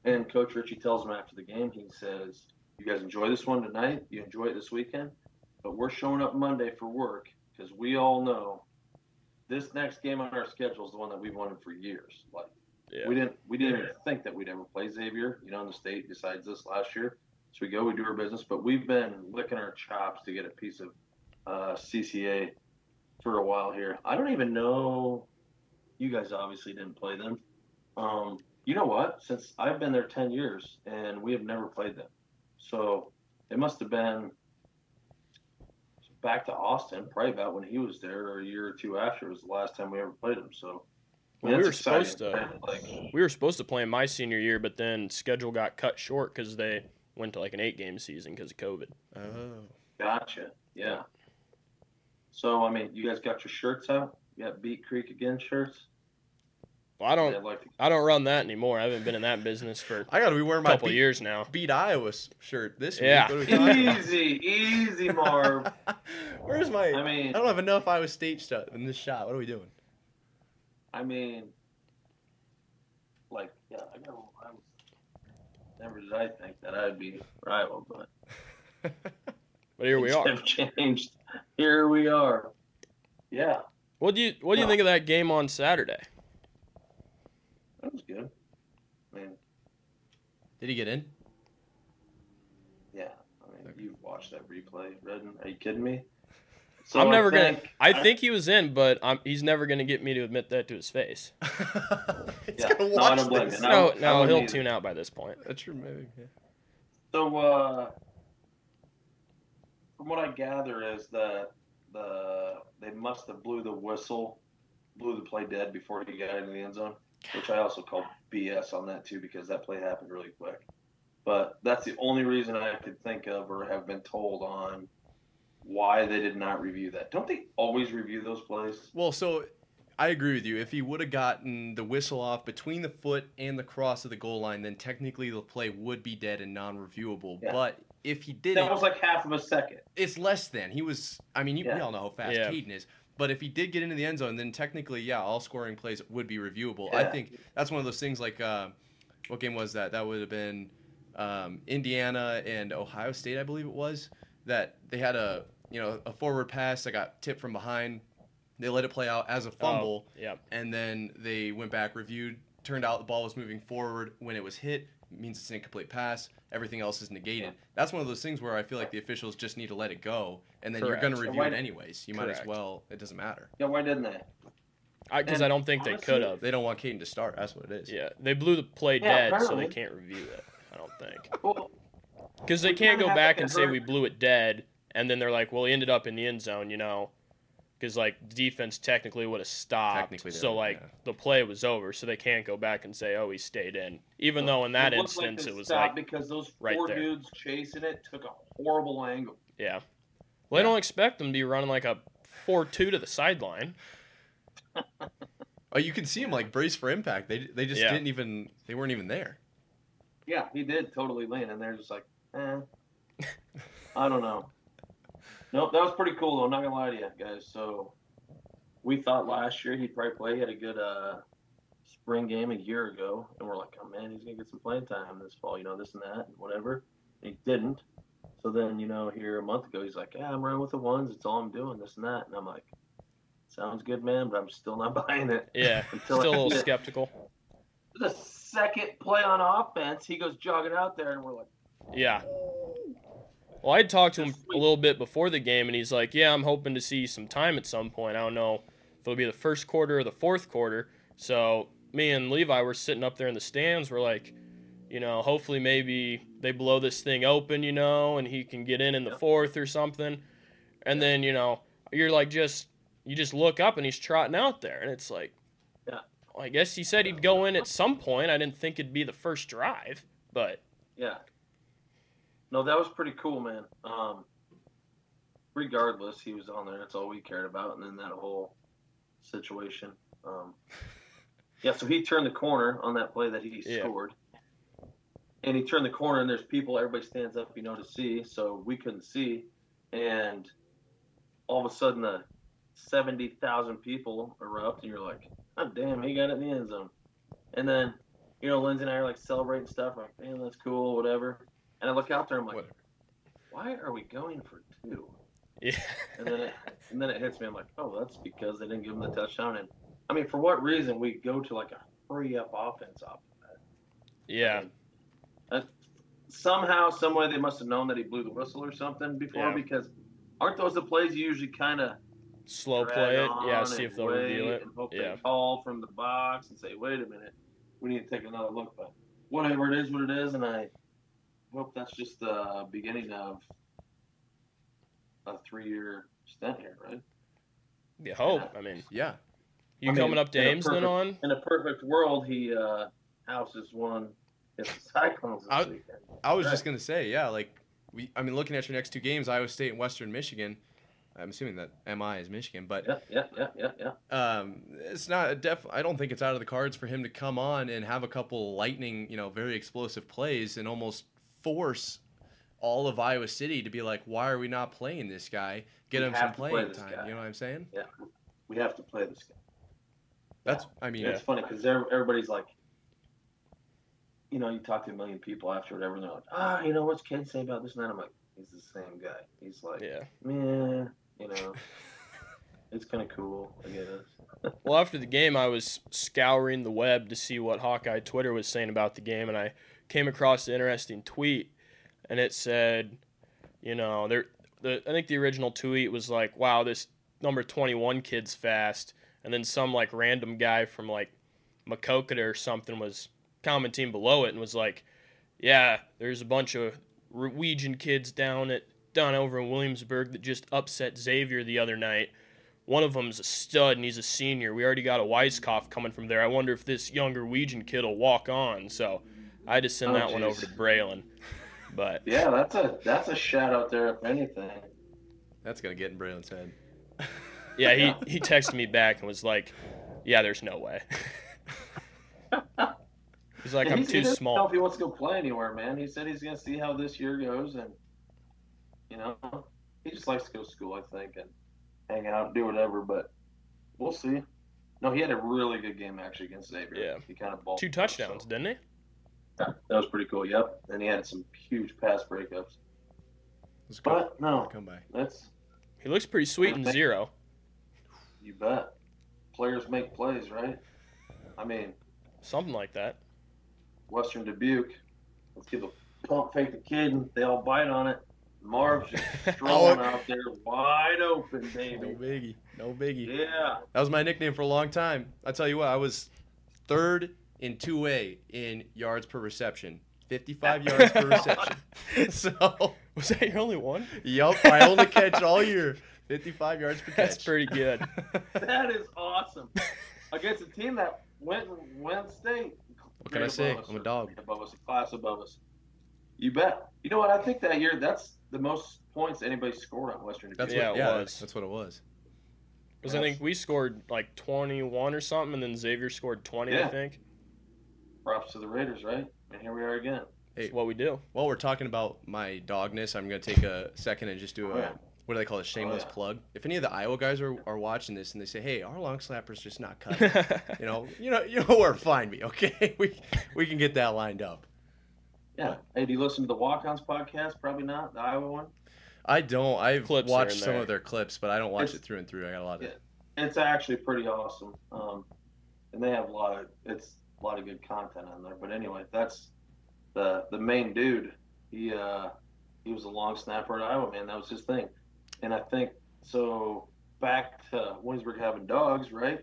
And Coach Ritchie tells them after the game, he says, "You guys enjoy this one tonight. You enjoy it this weekend, but we're showing up Monday for work because we all know this next game on our schedule is the one that we've wanted for years. Like Yeah. we didn't we didn't even think that we'd ever play Xavier, you know, in the state besides this last year. So we go, we do our business, but we've been licking our chops to get a piece of uh, CCA for a while here. I don't even know. You guys obviously didn't play them. Um, You know what? Since I've been there 10 years and we have never played them. So it must have been back to Austin, probably about when he was there or a year or two after was the last time we ever played them. So Well, we that's were supposed to- Like, We were supposed to play in my senior year, but then schedule got cut short because they went to like an eight game season because of COVID. Oh. gotcha. Yeah. So, I mean, you guys got your shirts out? You got Beat Creek again shirts? Well, I don't, like to I don't run that anymore. I haven't been in that business for I gotta be wearing my couple beat, years now. beat Iowa shirt this Yeah. week. What are we talking about? Easy, easy, Marv. Where's my? I mean, I don't have enough Iowa State stuff in this shot. What are we doing? I mean, like, yeah, I know. I was, never did I think that I'd be rival, but But here we things are. Have changed. Here we are. Yeah, What do you What do you No. think of that game on Saturday? that was good. I mean, Did he get in? yeah. I mean, you've watched that replay, Redden. Are you kidding me? I'm I never think- gonna. I think he was in, but I'm, he's never gonna get me to admit that to his face. He's Yeah. gonna No, I watch don't blame this. No. No, no, he'll either. tune out by this point. That's true, maybe. Yeah. So, uh, from what I gather, is that the they must have blew the whistle, blew the play dead before he got into the end zone, which I also call BS on that too because that play happened really quick. But that's the only reason I could think of or have been told on why they did not review that. Don't they always review those plays? Well, so I agree with you. If he would have gotten the whistle off between the foot and the cross of the goal line, then technically the play would be dead and non-reviewable. Yeah. But if he didn't, That was like half of a second. it's less than. He was. I mean, you, we all know how fast Yeah. Kaden is. But if he did get into the end zone, then technically, yeah, all scoring plays would be reviewable. I think that's one of those things. Like, uh, what game was that? That would have been um, Indiana and Ohio State, I believe it was. That they had a you know a forward pass that got tipped from behind. They let it play out as a fumble Oh, yeah. and then they went back, reviewed. Turned out the ball was moving forward when it was hit. Means it's an incomplete pass. Everything else is negated. That's one of those things where I feel like the officials just need to let it go, and then you're going to Correct. review it anyways. You might as Correct. well. It doesn't matter. Yeah, why didn't they? Because And I don't think they could have. They don't want Kaden to start. That's what it is. Yeah, they blew the play Yeah, dead, so they apparently. can't review it. I don't think. Well, Because they We can't kinda go have back to and say hurt- we blew it dead, and then they're like, "Well, he ended up in the end zone," you know, because like defense technically would have stopped. Technically so like yeah. the play was over, so they can't go back and say, "Oh, he stayed in," even though in that it looked like instance it was stopped like, because those right four there. dudes chasing it took a horrible angle. yeah. Well, they Yeah. don't expect them to be running like a four-two to the sideline. Oh, you can see him like brace for impact. They they just Yeah. didn't even. They weren't even there. Yeah, he did totally lean, and they're just like, eh. I don't know. Nope, that was pretty cool though. I'm not gonna lie to you guys. So we thought last year he'd probably play. He had a good uh, spring game a year ago, and we're like, oh man, he's gonna get some playing time this fall. You know, this and that, and whatever. And he didn't. So then, you know, here a month ago, he's like, yeah, I'm running with the ones. It's all I'm doing. This and that, and I'm like, sounds good, man, but I'm still not buying it. Yeah, still a little skeptical. The second play on offense, he goes jogging out there, and we're like. Yeah. Well, I talked to him a little bit before the game, and he's like, "Yeah, I'm hoping to see some time at some point. I don't know if it'll be the first quarter or the fourth quarter." So me and Levi were sitting up there in the stands. We're like, you know, hopefully maybe they blow this thing open, you know, and he can get in in the fourth or something. And then you know, you're like just you just look up and he's trotting out there, and it's like, Yeah. well, I guess he said he'd go in at some point. I didn't think it'd be the first drive, but Yeah. No, that was pretty cool, man. Um, regardless, he was on there. That's all we cared about. And then that whole situation. Um, yeah, so he turned the corner on that play that he Yeah. scored. And he turned the corner, and there's people, everybody stands up, you know, to see. So we couldn't see. And all of a sudden, the 70,000 people erupt, and you're like, oh, damn, he got it in the end zone. And then, you know, Lindsay and I are like celebrating stuff, like, man, that's cool, whatever. And I look out there, I'm like, Whatever. why are we going for two? yeah, And then it, and then it hits me. I'm like, oh, that's because they didn't give him the touchdown. And I mean, for what reason we go to like a hurry up offense off of that? yeah. I mean, that somehow, some way, they must have known that he blew the whistle or something before. Yeah. Because aren't those the plays you usually kind of slow play it. Yeah, see if they'll reveal it. And hope Yeah. they call from the box and say, wait a minute. we need to take another look. But whatever it is, what it is, and I hope that's just the beginning of a three-year stint here, right? You hope. I mean, Yeah. you I mean, coming up to in a then on? In a perfect world, he uh, houses one against the Cyclones this I- weekend. I was Right. just gonna say, yeah, like we. I mean, looking at your next two games, Iowa State and Western Michigan. I'm assuming that MI is Michigan, but Yeah, yeah, yeah, yeah, yeah. um, it's not a def. I don't think it's out of the cards for him to come on and have a couple lightning, you know, very explosive plays and almost force all of Iowa City to be like, why are we not playing this guy? Get We him some to play playing time. guy. You know what I'm saying? Yeah, we have to play this guy. That's. I mean, Yeah. It's funny because everybody's like, you know, you talk to a million people after whatever, and they're like, ah, you know, what's Ken say about this and that? I'm like, he's the same guy. He's like, Yeah. man, you know, it's kind of cool, I guess. Well, after the game, I was scouring the web to see what Hawkeye Twitter was saying about the game, and I came across an interesting tweet, and it said, you know, there, the I think the original tweet was like, "Wow, this number 21 kid's fast," and then some like random guy from like Maquoketa or something was commenting below it and was like, "Yeah, there's a bunch of Norwegian kids down at down over in Williamsburg that just upset Xavier the other night." One of them's a stud and he's a senior. We already got a Weisskopf coming from there. I wonder if this young Norwegian kid will walk on. So I had to send Oh, that one over to Braylon. But Yeah, that's a that's a shout out there, if anything. that's gonna get in Braylon's head. yeah, he, he texted me back and was like, Yeah, there's no way. he's like, And I'm he's- he too doesn't know small. if he wants to go play anywhere, man. He said he's gonna see how this year goes, and you know, he just likes to go to school, I think, and hang out, do whatever. But we'll see. No, he had a really good game actually against Xavier. Yeah. he kind of balled. Two out, touchdowns, so- didn't he? That was pretty cool. Yep, and he had some huge pass breakups. Let's go. But no, Come by. that's He looks pretty sweet in zero. you bet. Players make plays, right? I mean, Something like that. Western Dubuque. Let's give a pump fake the kid, and they all bite on it. Marv's just strolling out there wide open, baby. No biggie. No biggie. Yeah. That was my nickname for a long time. I tell you what, I was third in 2A in yards per reception. 55 yards per reception. So, Was that your only one? yup, I only catch all year. 55 yards per catch. That's pretty good. That is awesome. Against a team that went went state. What can I say? above us I'm a or dog. grade Above us, a class above us. You bet. You know what? I think that year that's the most points anybody scored on Western That's Dubuque. Yeah, what, it yeah, was. That's what it was. Because I think we scored like 21 or something, and then Xavier scored 20, I think. Props to the Raiders, right? And here we are again. Hey. What we do. While we're talking about my dogness, I'm going to take a second and just do Oh, a, yeah. what do they call it, a shameless yeah. plug. If any of the Iowa guys are, are watching this and they say, hey, our long slapper's just not cut. you know, you know, you know where to find me, okay? We, we can get that lined up. Yeah. Hey, do you listen to the Walk-Ons podcast? Probably not. The Iowa one. I don't. I've Clips watched some of their clips, but I don't watch It's- it through and through. I got a lot of. Yeah. It's actually pretty awesome. Um, and they have a lot of it's a lot of good content on there. But anyway, that's the the main dude. He uh he was a long snapper at Iowa, man. That was his thing. And I think so back to Williamsburg having dogs, right?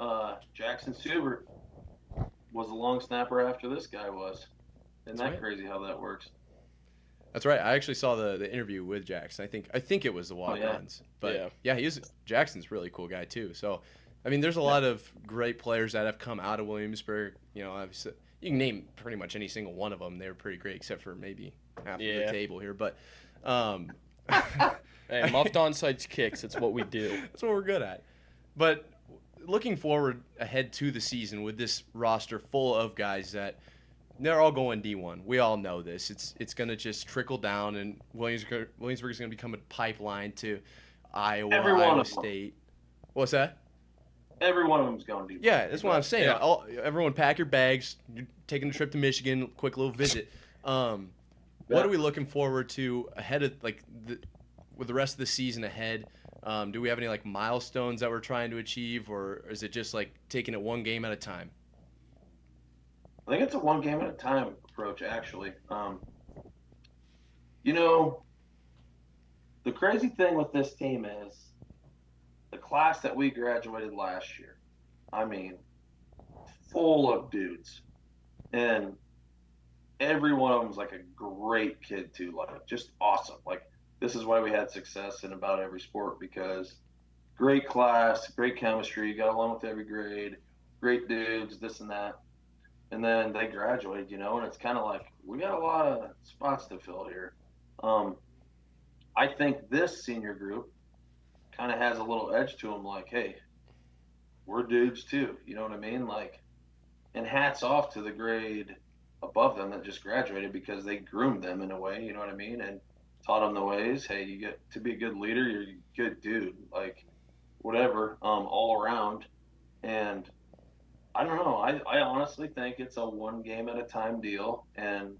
Uh Jackson Subert was a long snapper after this guy was. Isn't That's that right. crazy how that works? That's right. I actually saw the, the interview with Jackson. I think I think it was the Oh, yeah. walk-ons. But Yeah. yeah, he's Jackson's really cool guy too. So, I mean, there's a lot of great players that have come out of Williamsburg. You know, obviously you can name pretty much any single one of them. They were pretty great, except for maybe half of the table here. But um, Hey, muffed onside kicks. It's what we do. That's what we're good at. But looking forward ahead to the season with this roster full of guys that they're all going D1. We all know this. It's it's going to just trickle down, and Williamsburg Williamsburg is going to become a pipeline to Iowa, Every Iowa. State. What's that? Every one of them's going to do. Yeah, that's what I'm saying. Yeah. All, everyone, pack your bags. You're taking a trip to Michigan. Quick little visit. Um, what are we looking forward to ahead of like the, with the rest of the season ahead? Um, do we have any like milestones that we're trying to achieve, or is it just like taking it one game at a time? I think it's a one game at a time approach, actually. Um, you know, the crazy thing with this team is the class that we graduated last year. I mean, full of dudes. and every one of them was like a great kid too, like just awesome. Like this is why we had success in about every sport because great class, great chemistry, got along with every grade, great dudes, this and that. And then they graduated, you know, and it's kind of like we got a lot of spots to fill here. Um, I think this senior group kind of has a little edge to them, like, hey, we're dudes too. You know what I mean? Like, and hats off to the grade above them that just graduated because they groomed them in a way. You know what I mean? And taught them the ways. Hey, you get to be a good leader. You're a good dude. Like, whatever. Um, all around. And I don't know. I, I honestly think it's a one game at a time deal. And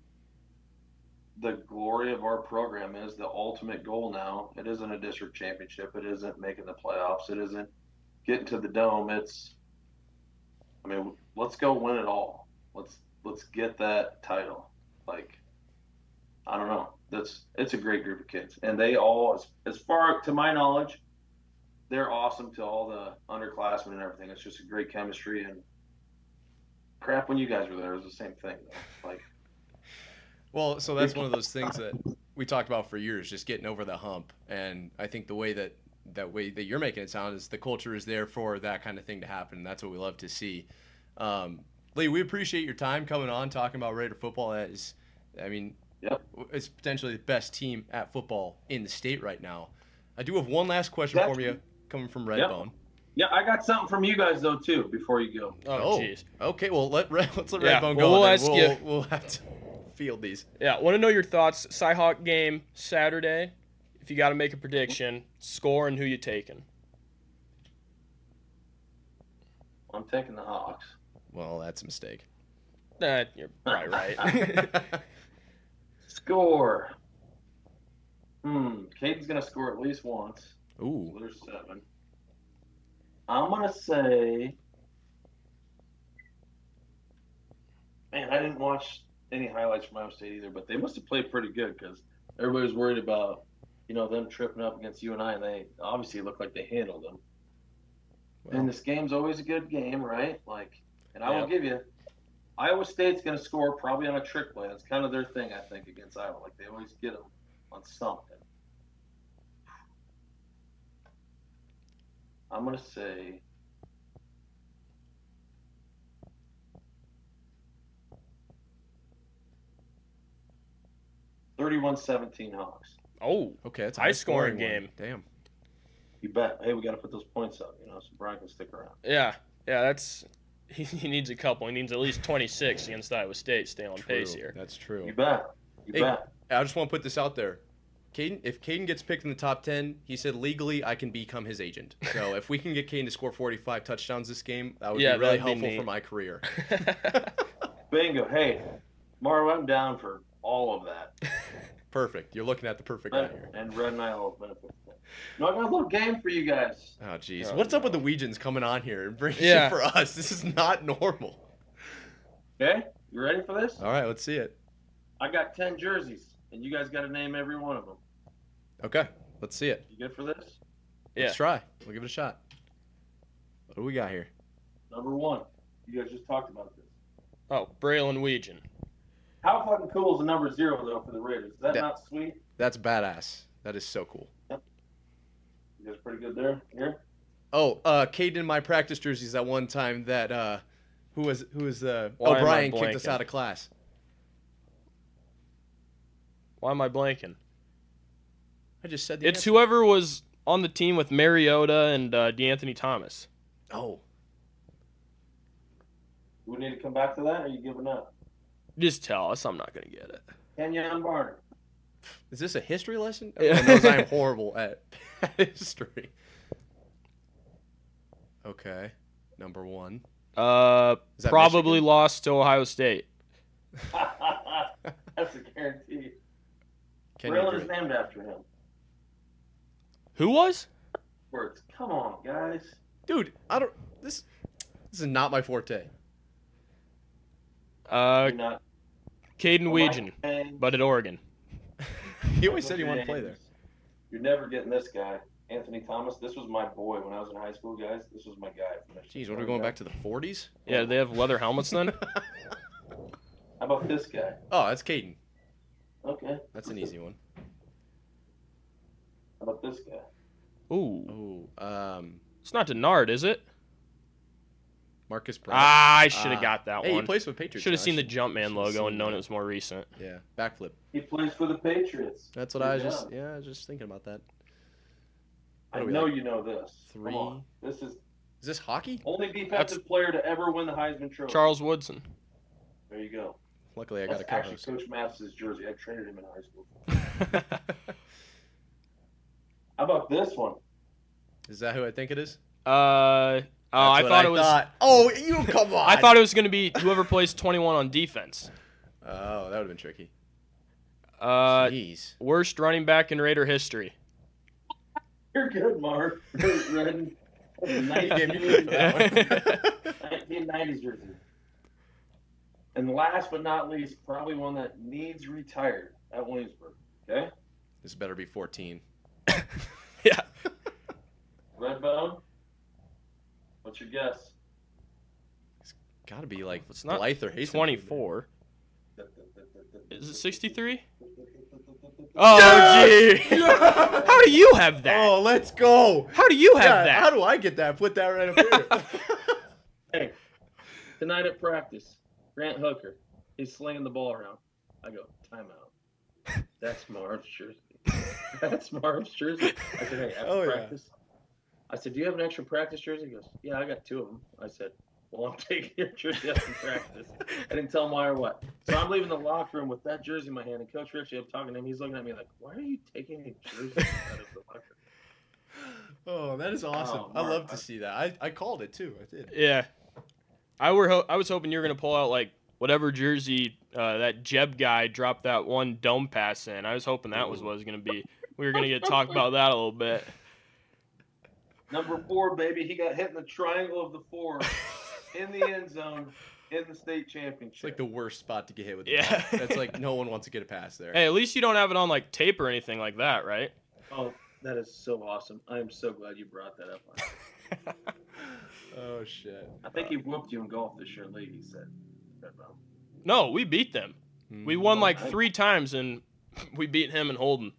the glory of our program is the ultimate goal now. It isn't a district championship. It isn't making the playoffs. It isn't getting to the dome. It's, I mean, let's go win it all. Let's let's get that title. Like, I don't know. That's it's a great group of kids, and they all, as, as far to my knowledge, they're awesome to all the underclassmen and everything. It's just a great chemistry and crap. When you guys were there, it was the same thing. Though. Like, Well, so that's one of those things that we talked about for years, just getting over the hump. And I think the way that that way that you're making it sound is the culture is there for that kind of thing to happen. And that's what we love to see. Um, Lee, we appreciate your time coming on talking about Raider football. That is, I mean, Yep. it's potentially the best team at football in the state right now. I do have one last question for That's- you, coming from Yep. Redbone. yeah, I got something from you guys though too. Before you go, Oh, jeez. okay. Well, let let's let Yeah, Redbone well, go. we'll ask we'll, you- we'll have to field these. Yeah, want to know your thoughts. Cyhawk game Saturday. If you got to make a prediction, score and who you taking. I'm taking the Hawks. Well, that's a mistake. Nah, you're probably right. Score. Hmm. Kaden's gonna score at least once. Ooh. So there's seven. I'm gonna say. Man, I didn't watch any highlights from Iowa State either, but they must have played pretty good because everybody was worried about, you know, them tripping up against you and I, and they obviously looked like they handled them. Well, And this game's always a good game, right? Like, and I Yeah. will give you, Iowa State's going to score probably on a trick play. That's kind of their thing, I think, against Iowa. Like they always get them on something. I'm going to say. Thirty-one seventeen Hawks. oh, okay, that's a high scoring one. game. Damn. You bet. Hey, we got to put those points up, you know, so Brian can stick around. yeah, yeah. That's he, he needs a couple. He needs at least 26 against Iowa State. Stay on pace here. That's true. You bet. You Hey, bet. I just want to put this out there. Kaden, if Kaden gets picked in the top 10, he said legally I can become his agent. So if we can get Kaden to score 45 touchdowns this game, that would Yeah, be really that'd be helpful for my career. Bingo. Hey, Mario, I'm down for all of that. Perfect. You're looking at the perfect guy And, here. and Red and I will benefit. from that. No, I got a little game for you guys. Oh, jeez. Oh, What's up with the Wetjens coming on here and bringing Yeah. shit for us? This is not normal. Okay? You ready for this? All right, let's see it. I got 10 jerseys, and you guys got to name every one of them. Okay, let's see it. You good for this? Yeah. Let's try. We'll give it a shot. What do we got here? Number one. You guys just talked about this. oh, Braylon Wetjen. How fucking cool is the number zero, though, for the Raiders? Is that Yeah. not sweet? That's badass. That is so cool. Yep. You guys pretty good there? Here? Oh, uh, Kaden in my practice jerseys that one time that uh, who was who was uh, Why am I O'Brien kicked us out of class. Why am I blanking? I just said the It's answer. whoever was on the team with Mariota and uh, DeAnthony Thomas. Oh, we need to come back to that, or are you giving up? Just tell us. I'm not gonna get it. Kenjon Barner. is this a history lesson? Yeah. Everyone knows I am horrible at history. Okay, number one. Uh, probably Michigan? lost to Ohio State. That's a guarantee. Kenny Braylon is named after him. Who was? Words. Come on, guys. Dude, I don't. This this is not my forte. Uh, You're not. Kaden Wetjen, Kane, but at Oregon. he always said he wanted to play there. You're never getting this guy, Anthony Thomas. This was my boy when I was in high school, guys. This was my guy. Jeez, what are we going back to the 40s? Yeah, they have leather helmets then? How about this guy? Oh, that's Kaden. Okay. That's an easy one. How about this guy? Ooh, Oh, um, it's not Denard, is it? Marcus Brown. Ah, I should have Ah. got that hey, one. he plays with Patriots. Should have seen the should- Jumpman logo seen and known that. it was more recent. Yeah, backflip. He plays for the Patriots. That's what Good I was just. Yeah, I was just thinking about that. I What are know like, you know this. three? Come on. This is Is this hockey? only defensive player to ever win the Heisman Trophy. Charles Woodson. There you go. Luckily, I got That's a actually co-host. Coach Mathis' jersey. I traded him in high school. How about this one? Is that who I think it is? uh, oh, I That's what thought it was. thought. Oh, you come on. I thought it was gonna be whoever plays 21 on defense. Oh, that would have been tricky. Uh, Jeez. worst running back in Raider history. You're good, Mark. Redden. He gave me credit for that one. 1990s jersey. And last but not least, probably one that needs retired at Williamsburg. Okay? this better be 14. yeah. Redbone. What's your guess? It's got to be like It's not Blythe or Hastings. 24. Is it 63? Oh, Oh, gee. How do you have that? Oh, let's go. How do you have Yeah, that? How do I get that? Put that right up here. Hey, tonight at practice, Grant Hooker, he's slinging the ball around. I go, timeout. That's Marv's jersey. That's Marv's jersey. I said, hey, after Oh, yeah. Practice, I said, do you have an extra practice jersey? He goes, yeah, I got two of them. I said, well, I'm taking your jersey after practice. I didn't tell him why or what. So I'm leaving the locker room with that jersey in my hand, and Coach Richie, I'm talking to him. He's looking at me like, why are you taking a jersey out of the locker? oh, that is awesome. Oh, I love to I- see that. I, I called it too. I did. Yeah. I were ho- I was hoping you were gonna pull out like whatever jersey uh, that Jeb guy dropped that one dome pass in. I was hoping that was what it was gonna be. We were gonna get to talk about that a little bit. Number four, baby, he got hit in the triangle of the four in the end zone in the state championship. It's like the worst spot to get hit with. the Yeah. ball. That's like no one wants to get a pass there. Hey, at least you don't have it on like tape or anything like that, right? Oh, that is so awesome. I am so glad you brought that up. Oh shit. I think he whooped you in golf this year, Lee, he said. No, we beat them. We Mm. won like three times and we beat him and Holden.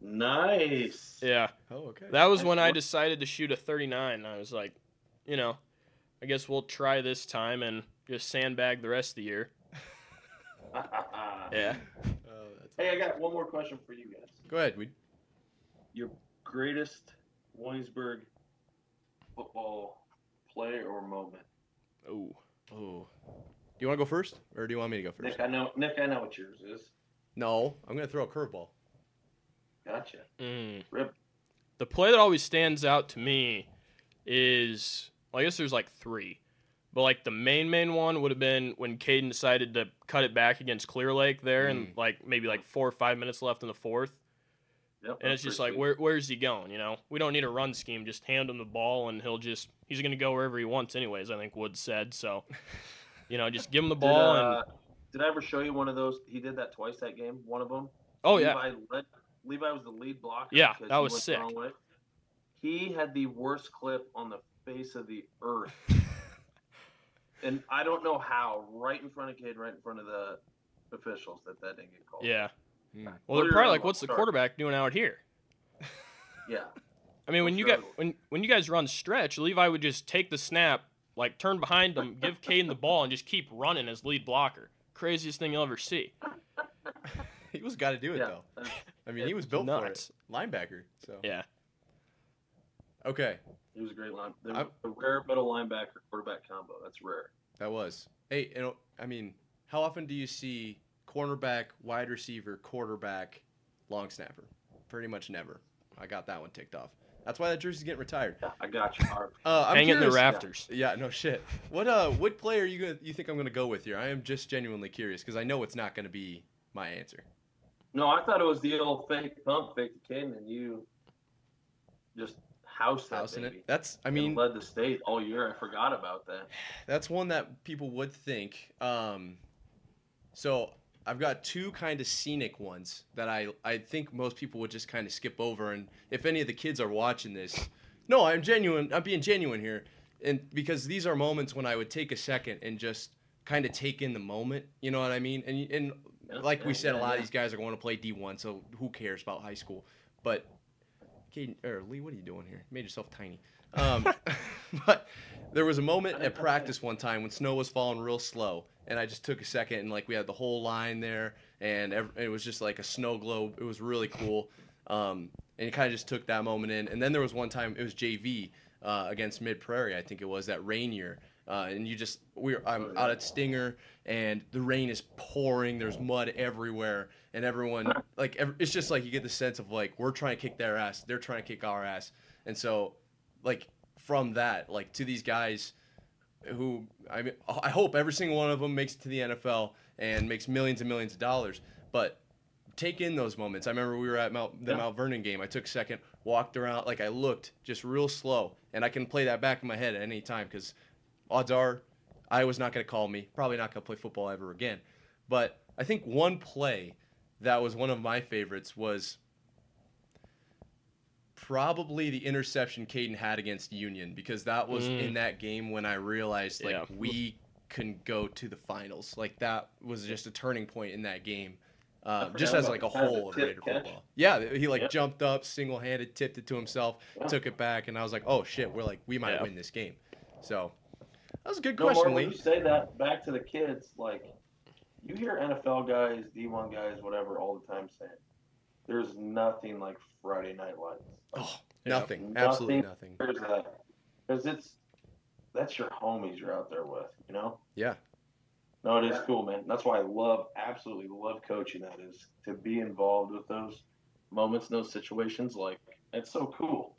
Nice. Yeah. Oh okay. That was Nice when I decided to shoot a 39. I was like, you know, I guess we'll try this time and just sandbag the rest of the year. Yeah. Oh, that's hey, I got one more question for you guys. Go ahead. We Your greatest Williamsburg football play or moment? Ooh. Oh. Do you want to go first, or do you want me to go first? Nick, I know. Nick, I know what yours is. No, I'm gonna throw a curveball. Gotcha. Mm. Rip. The play that always stands out to me is, well, I guess there's like three. But like the main main one would have been when Kaden decided to cut it back against Clear Lake there, and Mm. like maybe like four or five minutes left in the fourth, Yep. and it's just like, where where's he going? You know, we don't need a run scheme. Just hand him the ball, and he'll just he's gonna go wherever he wants, anyways. I think Wood said so. You know, just give him the Did, ball, uh, and did I ever show you one of those? He did that twice that game. One of them. oh yeah, led, Levi was the lead blocker. Yeah, that was the sick. wrong. He had the worst clip on the face of the earth. and I don't know how, right in front of Cade, right in front of the officials, that that didn't get called. yeah. Hmm. Well, they're probably like, "What's the start? quarterback doing out here?" Yeah. I mean, when you your got when when you guys run stretch, Levi would just take the snap, like turn behind him, give Kaden the ball, and just keep running as lead blocker. Craziest thing you'll ever see. he was got to do it Yeah. though. I mean, he was built Nuts. for it. Linebacker. So Yeah. okay, He was a great line. The, I'm- rare middle linebacker quarterback combo. That's rare. that was. Hey, you know, I mean, how often do you see cornerback, wide receiver, quarterback, long snapper? Pretty much never. I got that one ticked off. That's why that jersey's getting retired. Yeah, I got you, Mark. Uh, I'm Hang it in the curious- rafters. Yeah, no shit. What uh, what player you gonna you think I'm gonna go with here? I am just genuinely curious because I know it's not gonna be my answer. No, I thought it was the old fake pump, fake the Kaden, and you just housed that Housing baby. it. That's I And mean led the state all year. I forgot about that. that's one that people would think. Um, so I've got two kind of scenic ones that I I think most people would just kind of skip over. And if any of the kids are watching this, no, I'm genuine. I'm being genuine here, and because these are moments when I would take a second and just kind of take in the moment. You know what I mean? And and Yeah, like we yeah, said, a lot of these guys are going to play D1, so who cares about high school? But Kaden or Lee, what are you doing here? You made yourself tiny. Um, but there was a moment at practice one time when snow was falling real slow, and I just took a second and like we had the whole line there, and ev- it was just like a snow globe. It was really cool, um, and it kind of just took that moment in. And then there was one time it was JV uh, against Mid Prairie, I think it was that rain year. Uh, and you just we're I'm out at Stinger and the rain is pouring. There's mud everywhere, and everyone like ev- it's just like you get the sense of like we're trying to kick their ass, they're trying to kick our ass, and so like from that like to these guys who I mean I hope every single one of them makes it to the NFL and makes millions and millions of dollars, but take in those moments. I remember we were at Mount, the Yeah. Mount Vernon game. I took second, walked around, like I looked just real slow, and I can play that back in my head at any time because odds are Iowa's not going to call me. Probably not going to play football ever again. But I think one play that was one of my favorites was probably the interception Kaden had against Union because that was Mm. in that game when I realized like Yeah. we can go to the finals. Like that was just a turning point in that game. Uh, just as like a the- kind of whole of the Raider catch. football. Yeah, he like Yeah. jumped up, single handed, tipped it to himself, Yeah. took it back, and I was like, oh shit, we're like we might Yeah. win this game. So that was a good No, question, Mark, when Lee. you say that back to the kids, like you hear NFL guys, D1 guys, whatever, all the time saying, "There's nothing like Friday Night Lights." Oh, Yeah. nothing, absolutely nothing. There's that because it's that's your homies you're out there with, you know. Yeah. No, it is cool, man. That's why I love, absolutely love coaching. That is to be involved with those moments, those situations. Like it's so cool,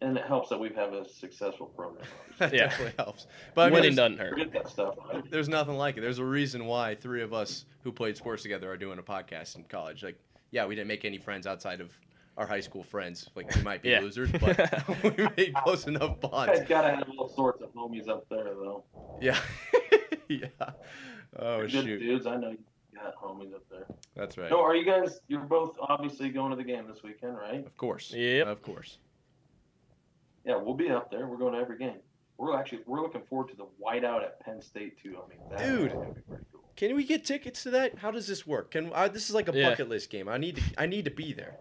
and it helps that we have a successful program. That Yeah. definitely helps. But I mean, winning doesn't hurt. Forget that stuff. Right? there's nothing like it. There's a reason why three of us who played sports together are doing a podcast in college. Like, yeah, we didn't make any friends outside of our high school friends. Like, we might be Yeah. losers, but we made close enough You bonds. guys gotta have all sorts of homies up there, though. Yeah. yeah. Oh, Good shoot. dudes. I know you got homies up there. That's right. No, are you guys? You're both obviously going to the game this weekend, right? Of course. Yeah. Of course. Yeah, we'll be up there. We're going to every game. We're actually we're looking forward to the whiteout at Penn State too. I mean, that Dude. gonna be pretty cool. Can we get tickets to that? How does this work? Can I, this is like a Yeah. bucket list game. I need to I need to be there.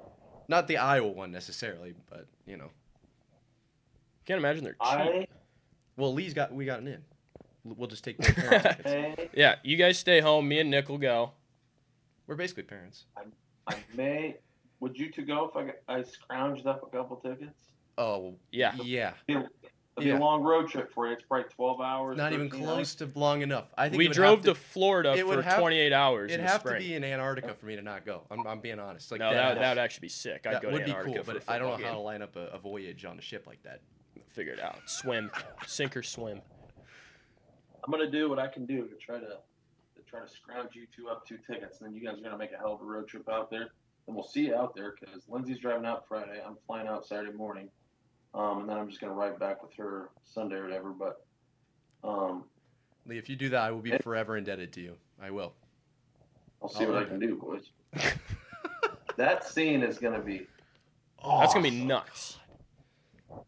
Not the Iowa one necessarily, but you know. Can't imagine they're cheap. I Well, Lee's got we got an in. We'll just take tickets. Yeah, you guys stay home. Me and Nick will go. We're basically parents. I may. Would you two go if I I scrounged up a couple tickets? Oh Yeah. yeah. It'll be Yeah. a long road trip for you. It's probably twelve hours. Not even 13 close to long enough. I think We drove have to, Florida for have- 28 hours. It'd in the have to be in Antarctica for me to not go. I'm, I'm being honest. Like no, that, that, that, that would actually be sick. I'd go would to be Antarctica cool, for but a I don't know football how to line up a, a voyage on a ship like that. Figure it out. Swim, sink or swim. I'm gonna do what I can do to try to to try to scrounge you two up two tickets, and then you guys are gonna make a hell of a road trip out there. And we'll see you out there because Lindsay's driving out Friday. I'm flying out Saturday morning, um, and then I'm just gonna ride back with her Sunday or whatever. But um, Lee, if you do that, I will be forever indebted to you. I will. I'll see I'll what I learn can do, boys. that scene is gonna be. That's gonna be nuts.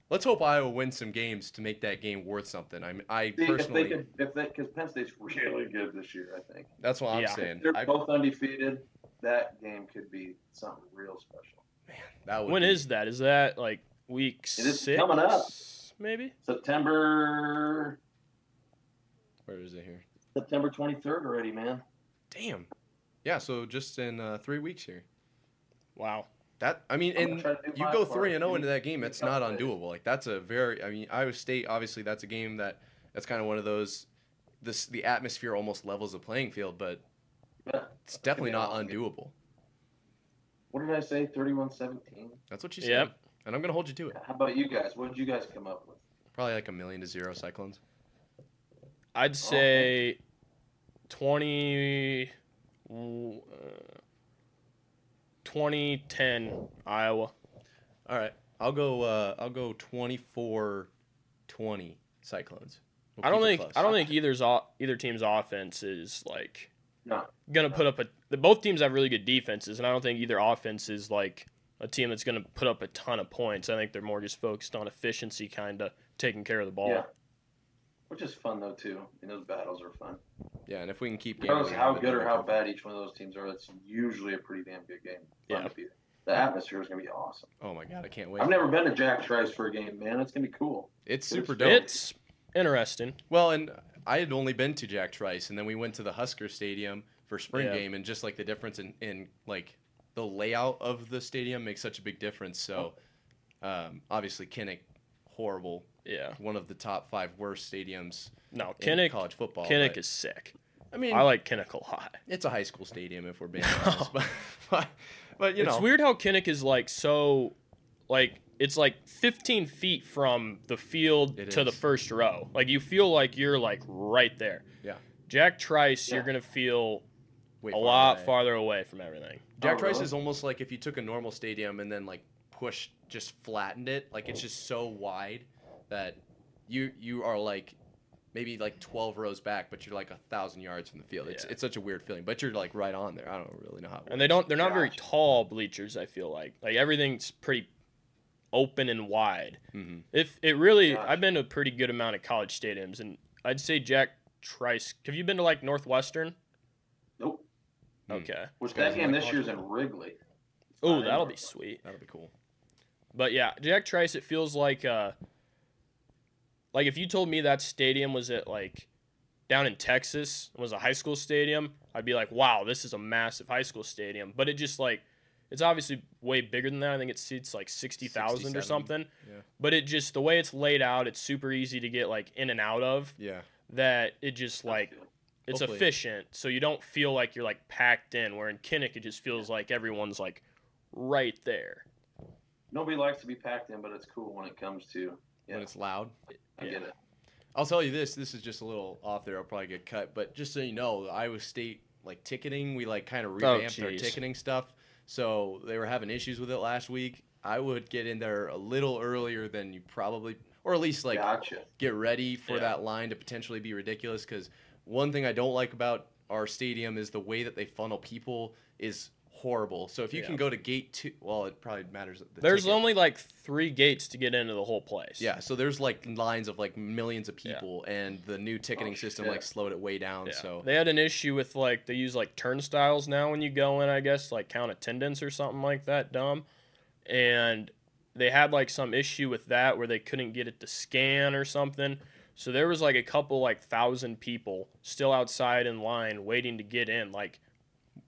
Let's hope Iowa wins some games to make that game worth something. I mean, I See, if personally, they could, if they, because Penn State's really good this year, I think that's what I'm Yeah. saying. they're I, both undefeated. That game could be something real special. that would When be- is that? Is that like week It is six? coming up. Maybe. September Where is it here? September 23rd already, man. Damn. Yeah. So just in uh, three weeks here. Wow. That I mean, and try to do you go three and zero into that game. give me That's a not undoable. Like that's a very. I mean, Iowa State. Obviously, that's a game that that's kind of one of those. This the atmosphere almost levels the playing field, but Yeah. it's definitely not undoable. What did I say? 31-17. That's what you said, Yep. And I'm gonna hold you to it. How about you guys? What did you guys come up with? Probably like a million to zero Cyclones. I'd say 20. Uh, 2010 Iowa. All right, I'll go. Uh, I'll go 24-20 Cyclones. We'll I don't think close. I don't think either's o- either team's offense is like No. gonna put up a. The, both teams have really good defenses, and I don't think either offense is like a team that's gonna put up a ton of points. I think they're more just focused on efficiency, kind of taking care of the ball. Yeah. which is fun though too. I mean, those battles are fun. Yeah, and if we can keep Regardless gambling of how out of it, good or how comfortable. bad each one of those teams are, it's usually a pretty damn good game. Fun Yeah. to be there. The atmosphere is gonna be awesome. Oh my god, I can't wait. I've never been to Jack Trice for a game, man. It's gonna be cool. It's It's super dope. It's interesting. Well, and I had only been to Jack Trice, and then we went to the Husker Stadium for spring Yeah. game, and just like the difference in, in like the layout of the stadium makes such a big difference. So, um, obviously, Kinnick, horrible, Yeah. one of the top five worst stadiums No, in Kinnick. college football. Kinnick but, is sick. I mean, I like Kinnick a lot. it's a high school stadium if we're being honest, but, but but you know, it's weird how Kinnick is like so, like it's like 15 feet from the field It to the first row. Like you feel like you're like right there. Yeah. Jack Trice, Yeah. you're gonna feel way a far lot away. farther away from everything. Jack Oh, Trice really? is almost like if you took a normal stadium and then like pushed, just flattened it. Like it's just so wide that you you are like maybe like twelve rows back, but you're like a thousand yards from the field. It's Yeah. it's such a weird feeling, but you're like right on there. I don't really know how. It And they don't they're not very tall bleachers, I feel like. Like everything's pretty open and wide. Mhm. If it really Gotcha. I've been to a pretty good amount of college stadiums and I'd say Jack Trice have you been to like Northwestern? Nope. Hmm. Okay. Which that game this year's in Wrigley. Oh, that'll be sweet. That'll be cool. But yeah, Jack Trice, it feels like uh like if you told me that stadium was at like down in Texas was a high school stadium, I'd be like, wow, this is a massive high school stadium. But it just like it's obviously way bigger than that. I think it seats like sixty thousand or something. yeah. But it just the way it's laid out, it's super easy to get like in and out of. Yeah. That it just like good. It's Hopefully. efficient, so you don't feel like you're like packed in. Where in Kinnick, it just feels like everyone's like right there. Nobody likes to be packed in, but it's cool when it comes to. Yeah, When it's loud. I get it. I'll tell you this. This is just a little off there. I'll probably get cut, but just so you know, the Iowa State like ticketing, we like kind of oh, revamped our ticketing stuff. So they were having issues with it last week. I would get in there a little earlier than you probably, or at least like gotcha. get ready for Yeah. that line to potentially be ridiculous. Because one thing I don't like about our stadium is the way that they funnel people is horrible. So if you Yeah. can go to gate two, well, it probably matters. The There's ticket. only like three gates to get into the whole place. Yeah, so there's like lines of like millions of Yeah. people, and the new oh, ticketing Oh, system shit. like slowed it way down. Yeah. So they had an issue with like they use like turnstiles now when you go in, I guess, like count attendance or something like that, dumb. And they had like some issue with that where they couldn't get it to scan or something. So there was like a couple like thousand people still outside in line waiting to get in, like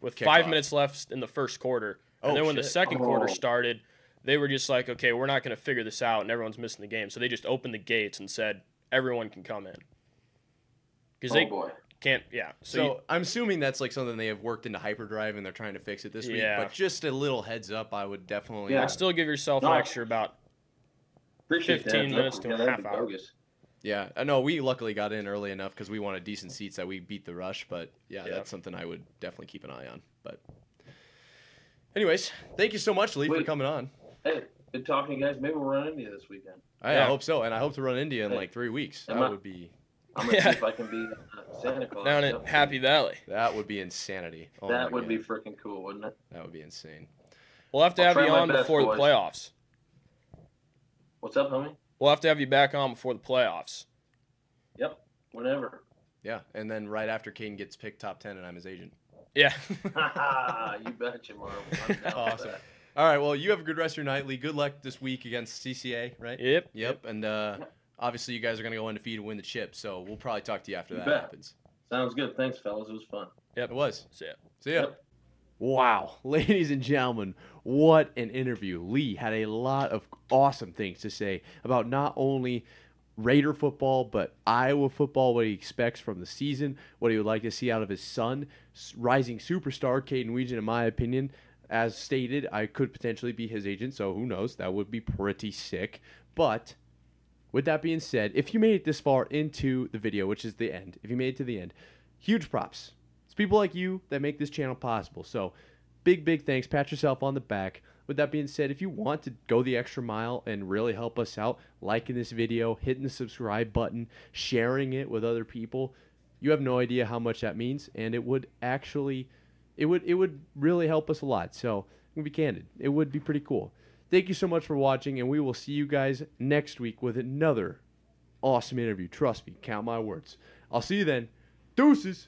with Kick five off. minutes left in the first quarter. Oh, And then when the shit. second quarter Oh. started, they were just like, okay, we're not going to figure this out, and everyone's missing the game. So they just opened the gates and said everyone can come in because Oh they boy. can't. Yeah. So, So, you- I'm assuming that's like something they have worked into Hyperdrive and they're trying to fix it this week. Yeah. But just a little heads up, I would definitely. Yeah. I'd still give yourself No, an extra about. 15 that. minutes to yeah, a half be hour. bogus. Yeah, I know. We luckily got in early enough because we wanted decent seats that we beat the rush. But yeah, Yeah. that's something I would definitely keep an eye on. But, anyways, thank you so much, Lee, for coming on. Hey, good talking to you guys. Maybe we'll run into you this weekend. I, I hope so, and I hope to run India in Hey. like three weeks. Am That I- would be I'm gonna Yeah. see if I can be uh, Santa Claus. Down Yep. at Happy Valley. that would be insanity. Oh that my would be freaking cool, wouldn't it? that would be insane. We'll have to I'll have you on before boys. the playoffs. What's up, homie? We'll have to have you back on before the playoffs. Yep. Whenever. Yeah, and then right after Kaden gets picked top ten, and I'm his agent. Yeah. you betcha, Marv. I'm down for Awesome. All right. Well, you have a good rest of your night, Lee. Good luck this week against CCA, right? yep. Yep. And uh, obviously, you guys are going to go undefeated and win the chip. So we'll probably talk to you after You that bet. happens. Sounds good. Thanks, fellas. It was fun. Yep, it was. So, yeah. See ya. Yep. Wow, ladies and gentlemen, what an interview. Lee had a lot of awesome things to say about not only Raider football, but Iowa football, what he expects from the season, what he would like to see out of his son, rising superstar, Kaden Wetjen, in my opinion. As stated, I could potentially be his agent, so who knows? That would be pretty sick. But with that being said, if you made it this far into the video, which is the end, if you made it to the end, huge props. It's people like you that make this channel possible. So, big, big thanks. Pat yourself on the back. With that being said, if you want to go the extra mile and really help us out, liking this video, hitting the subscribe button, sharing it with other people, you have no idea how much that means, and it would actually, it would, it would really help us a lot. So, I'm gonna be candid. It would be pretty cool. Thank you so much for watching, and we will see you guys next week with another awesome interview. Trust me, count my words. I'll see you then. Deuces.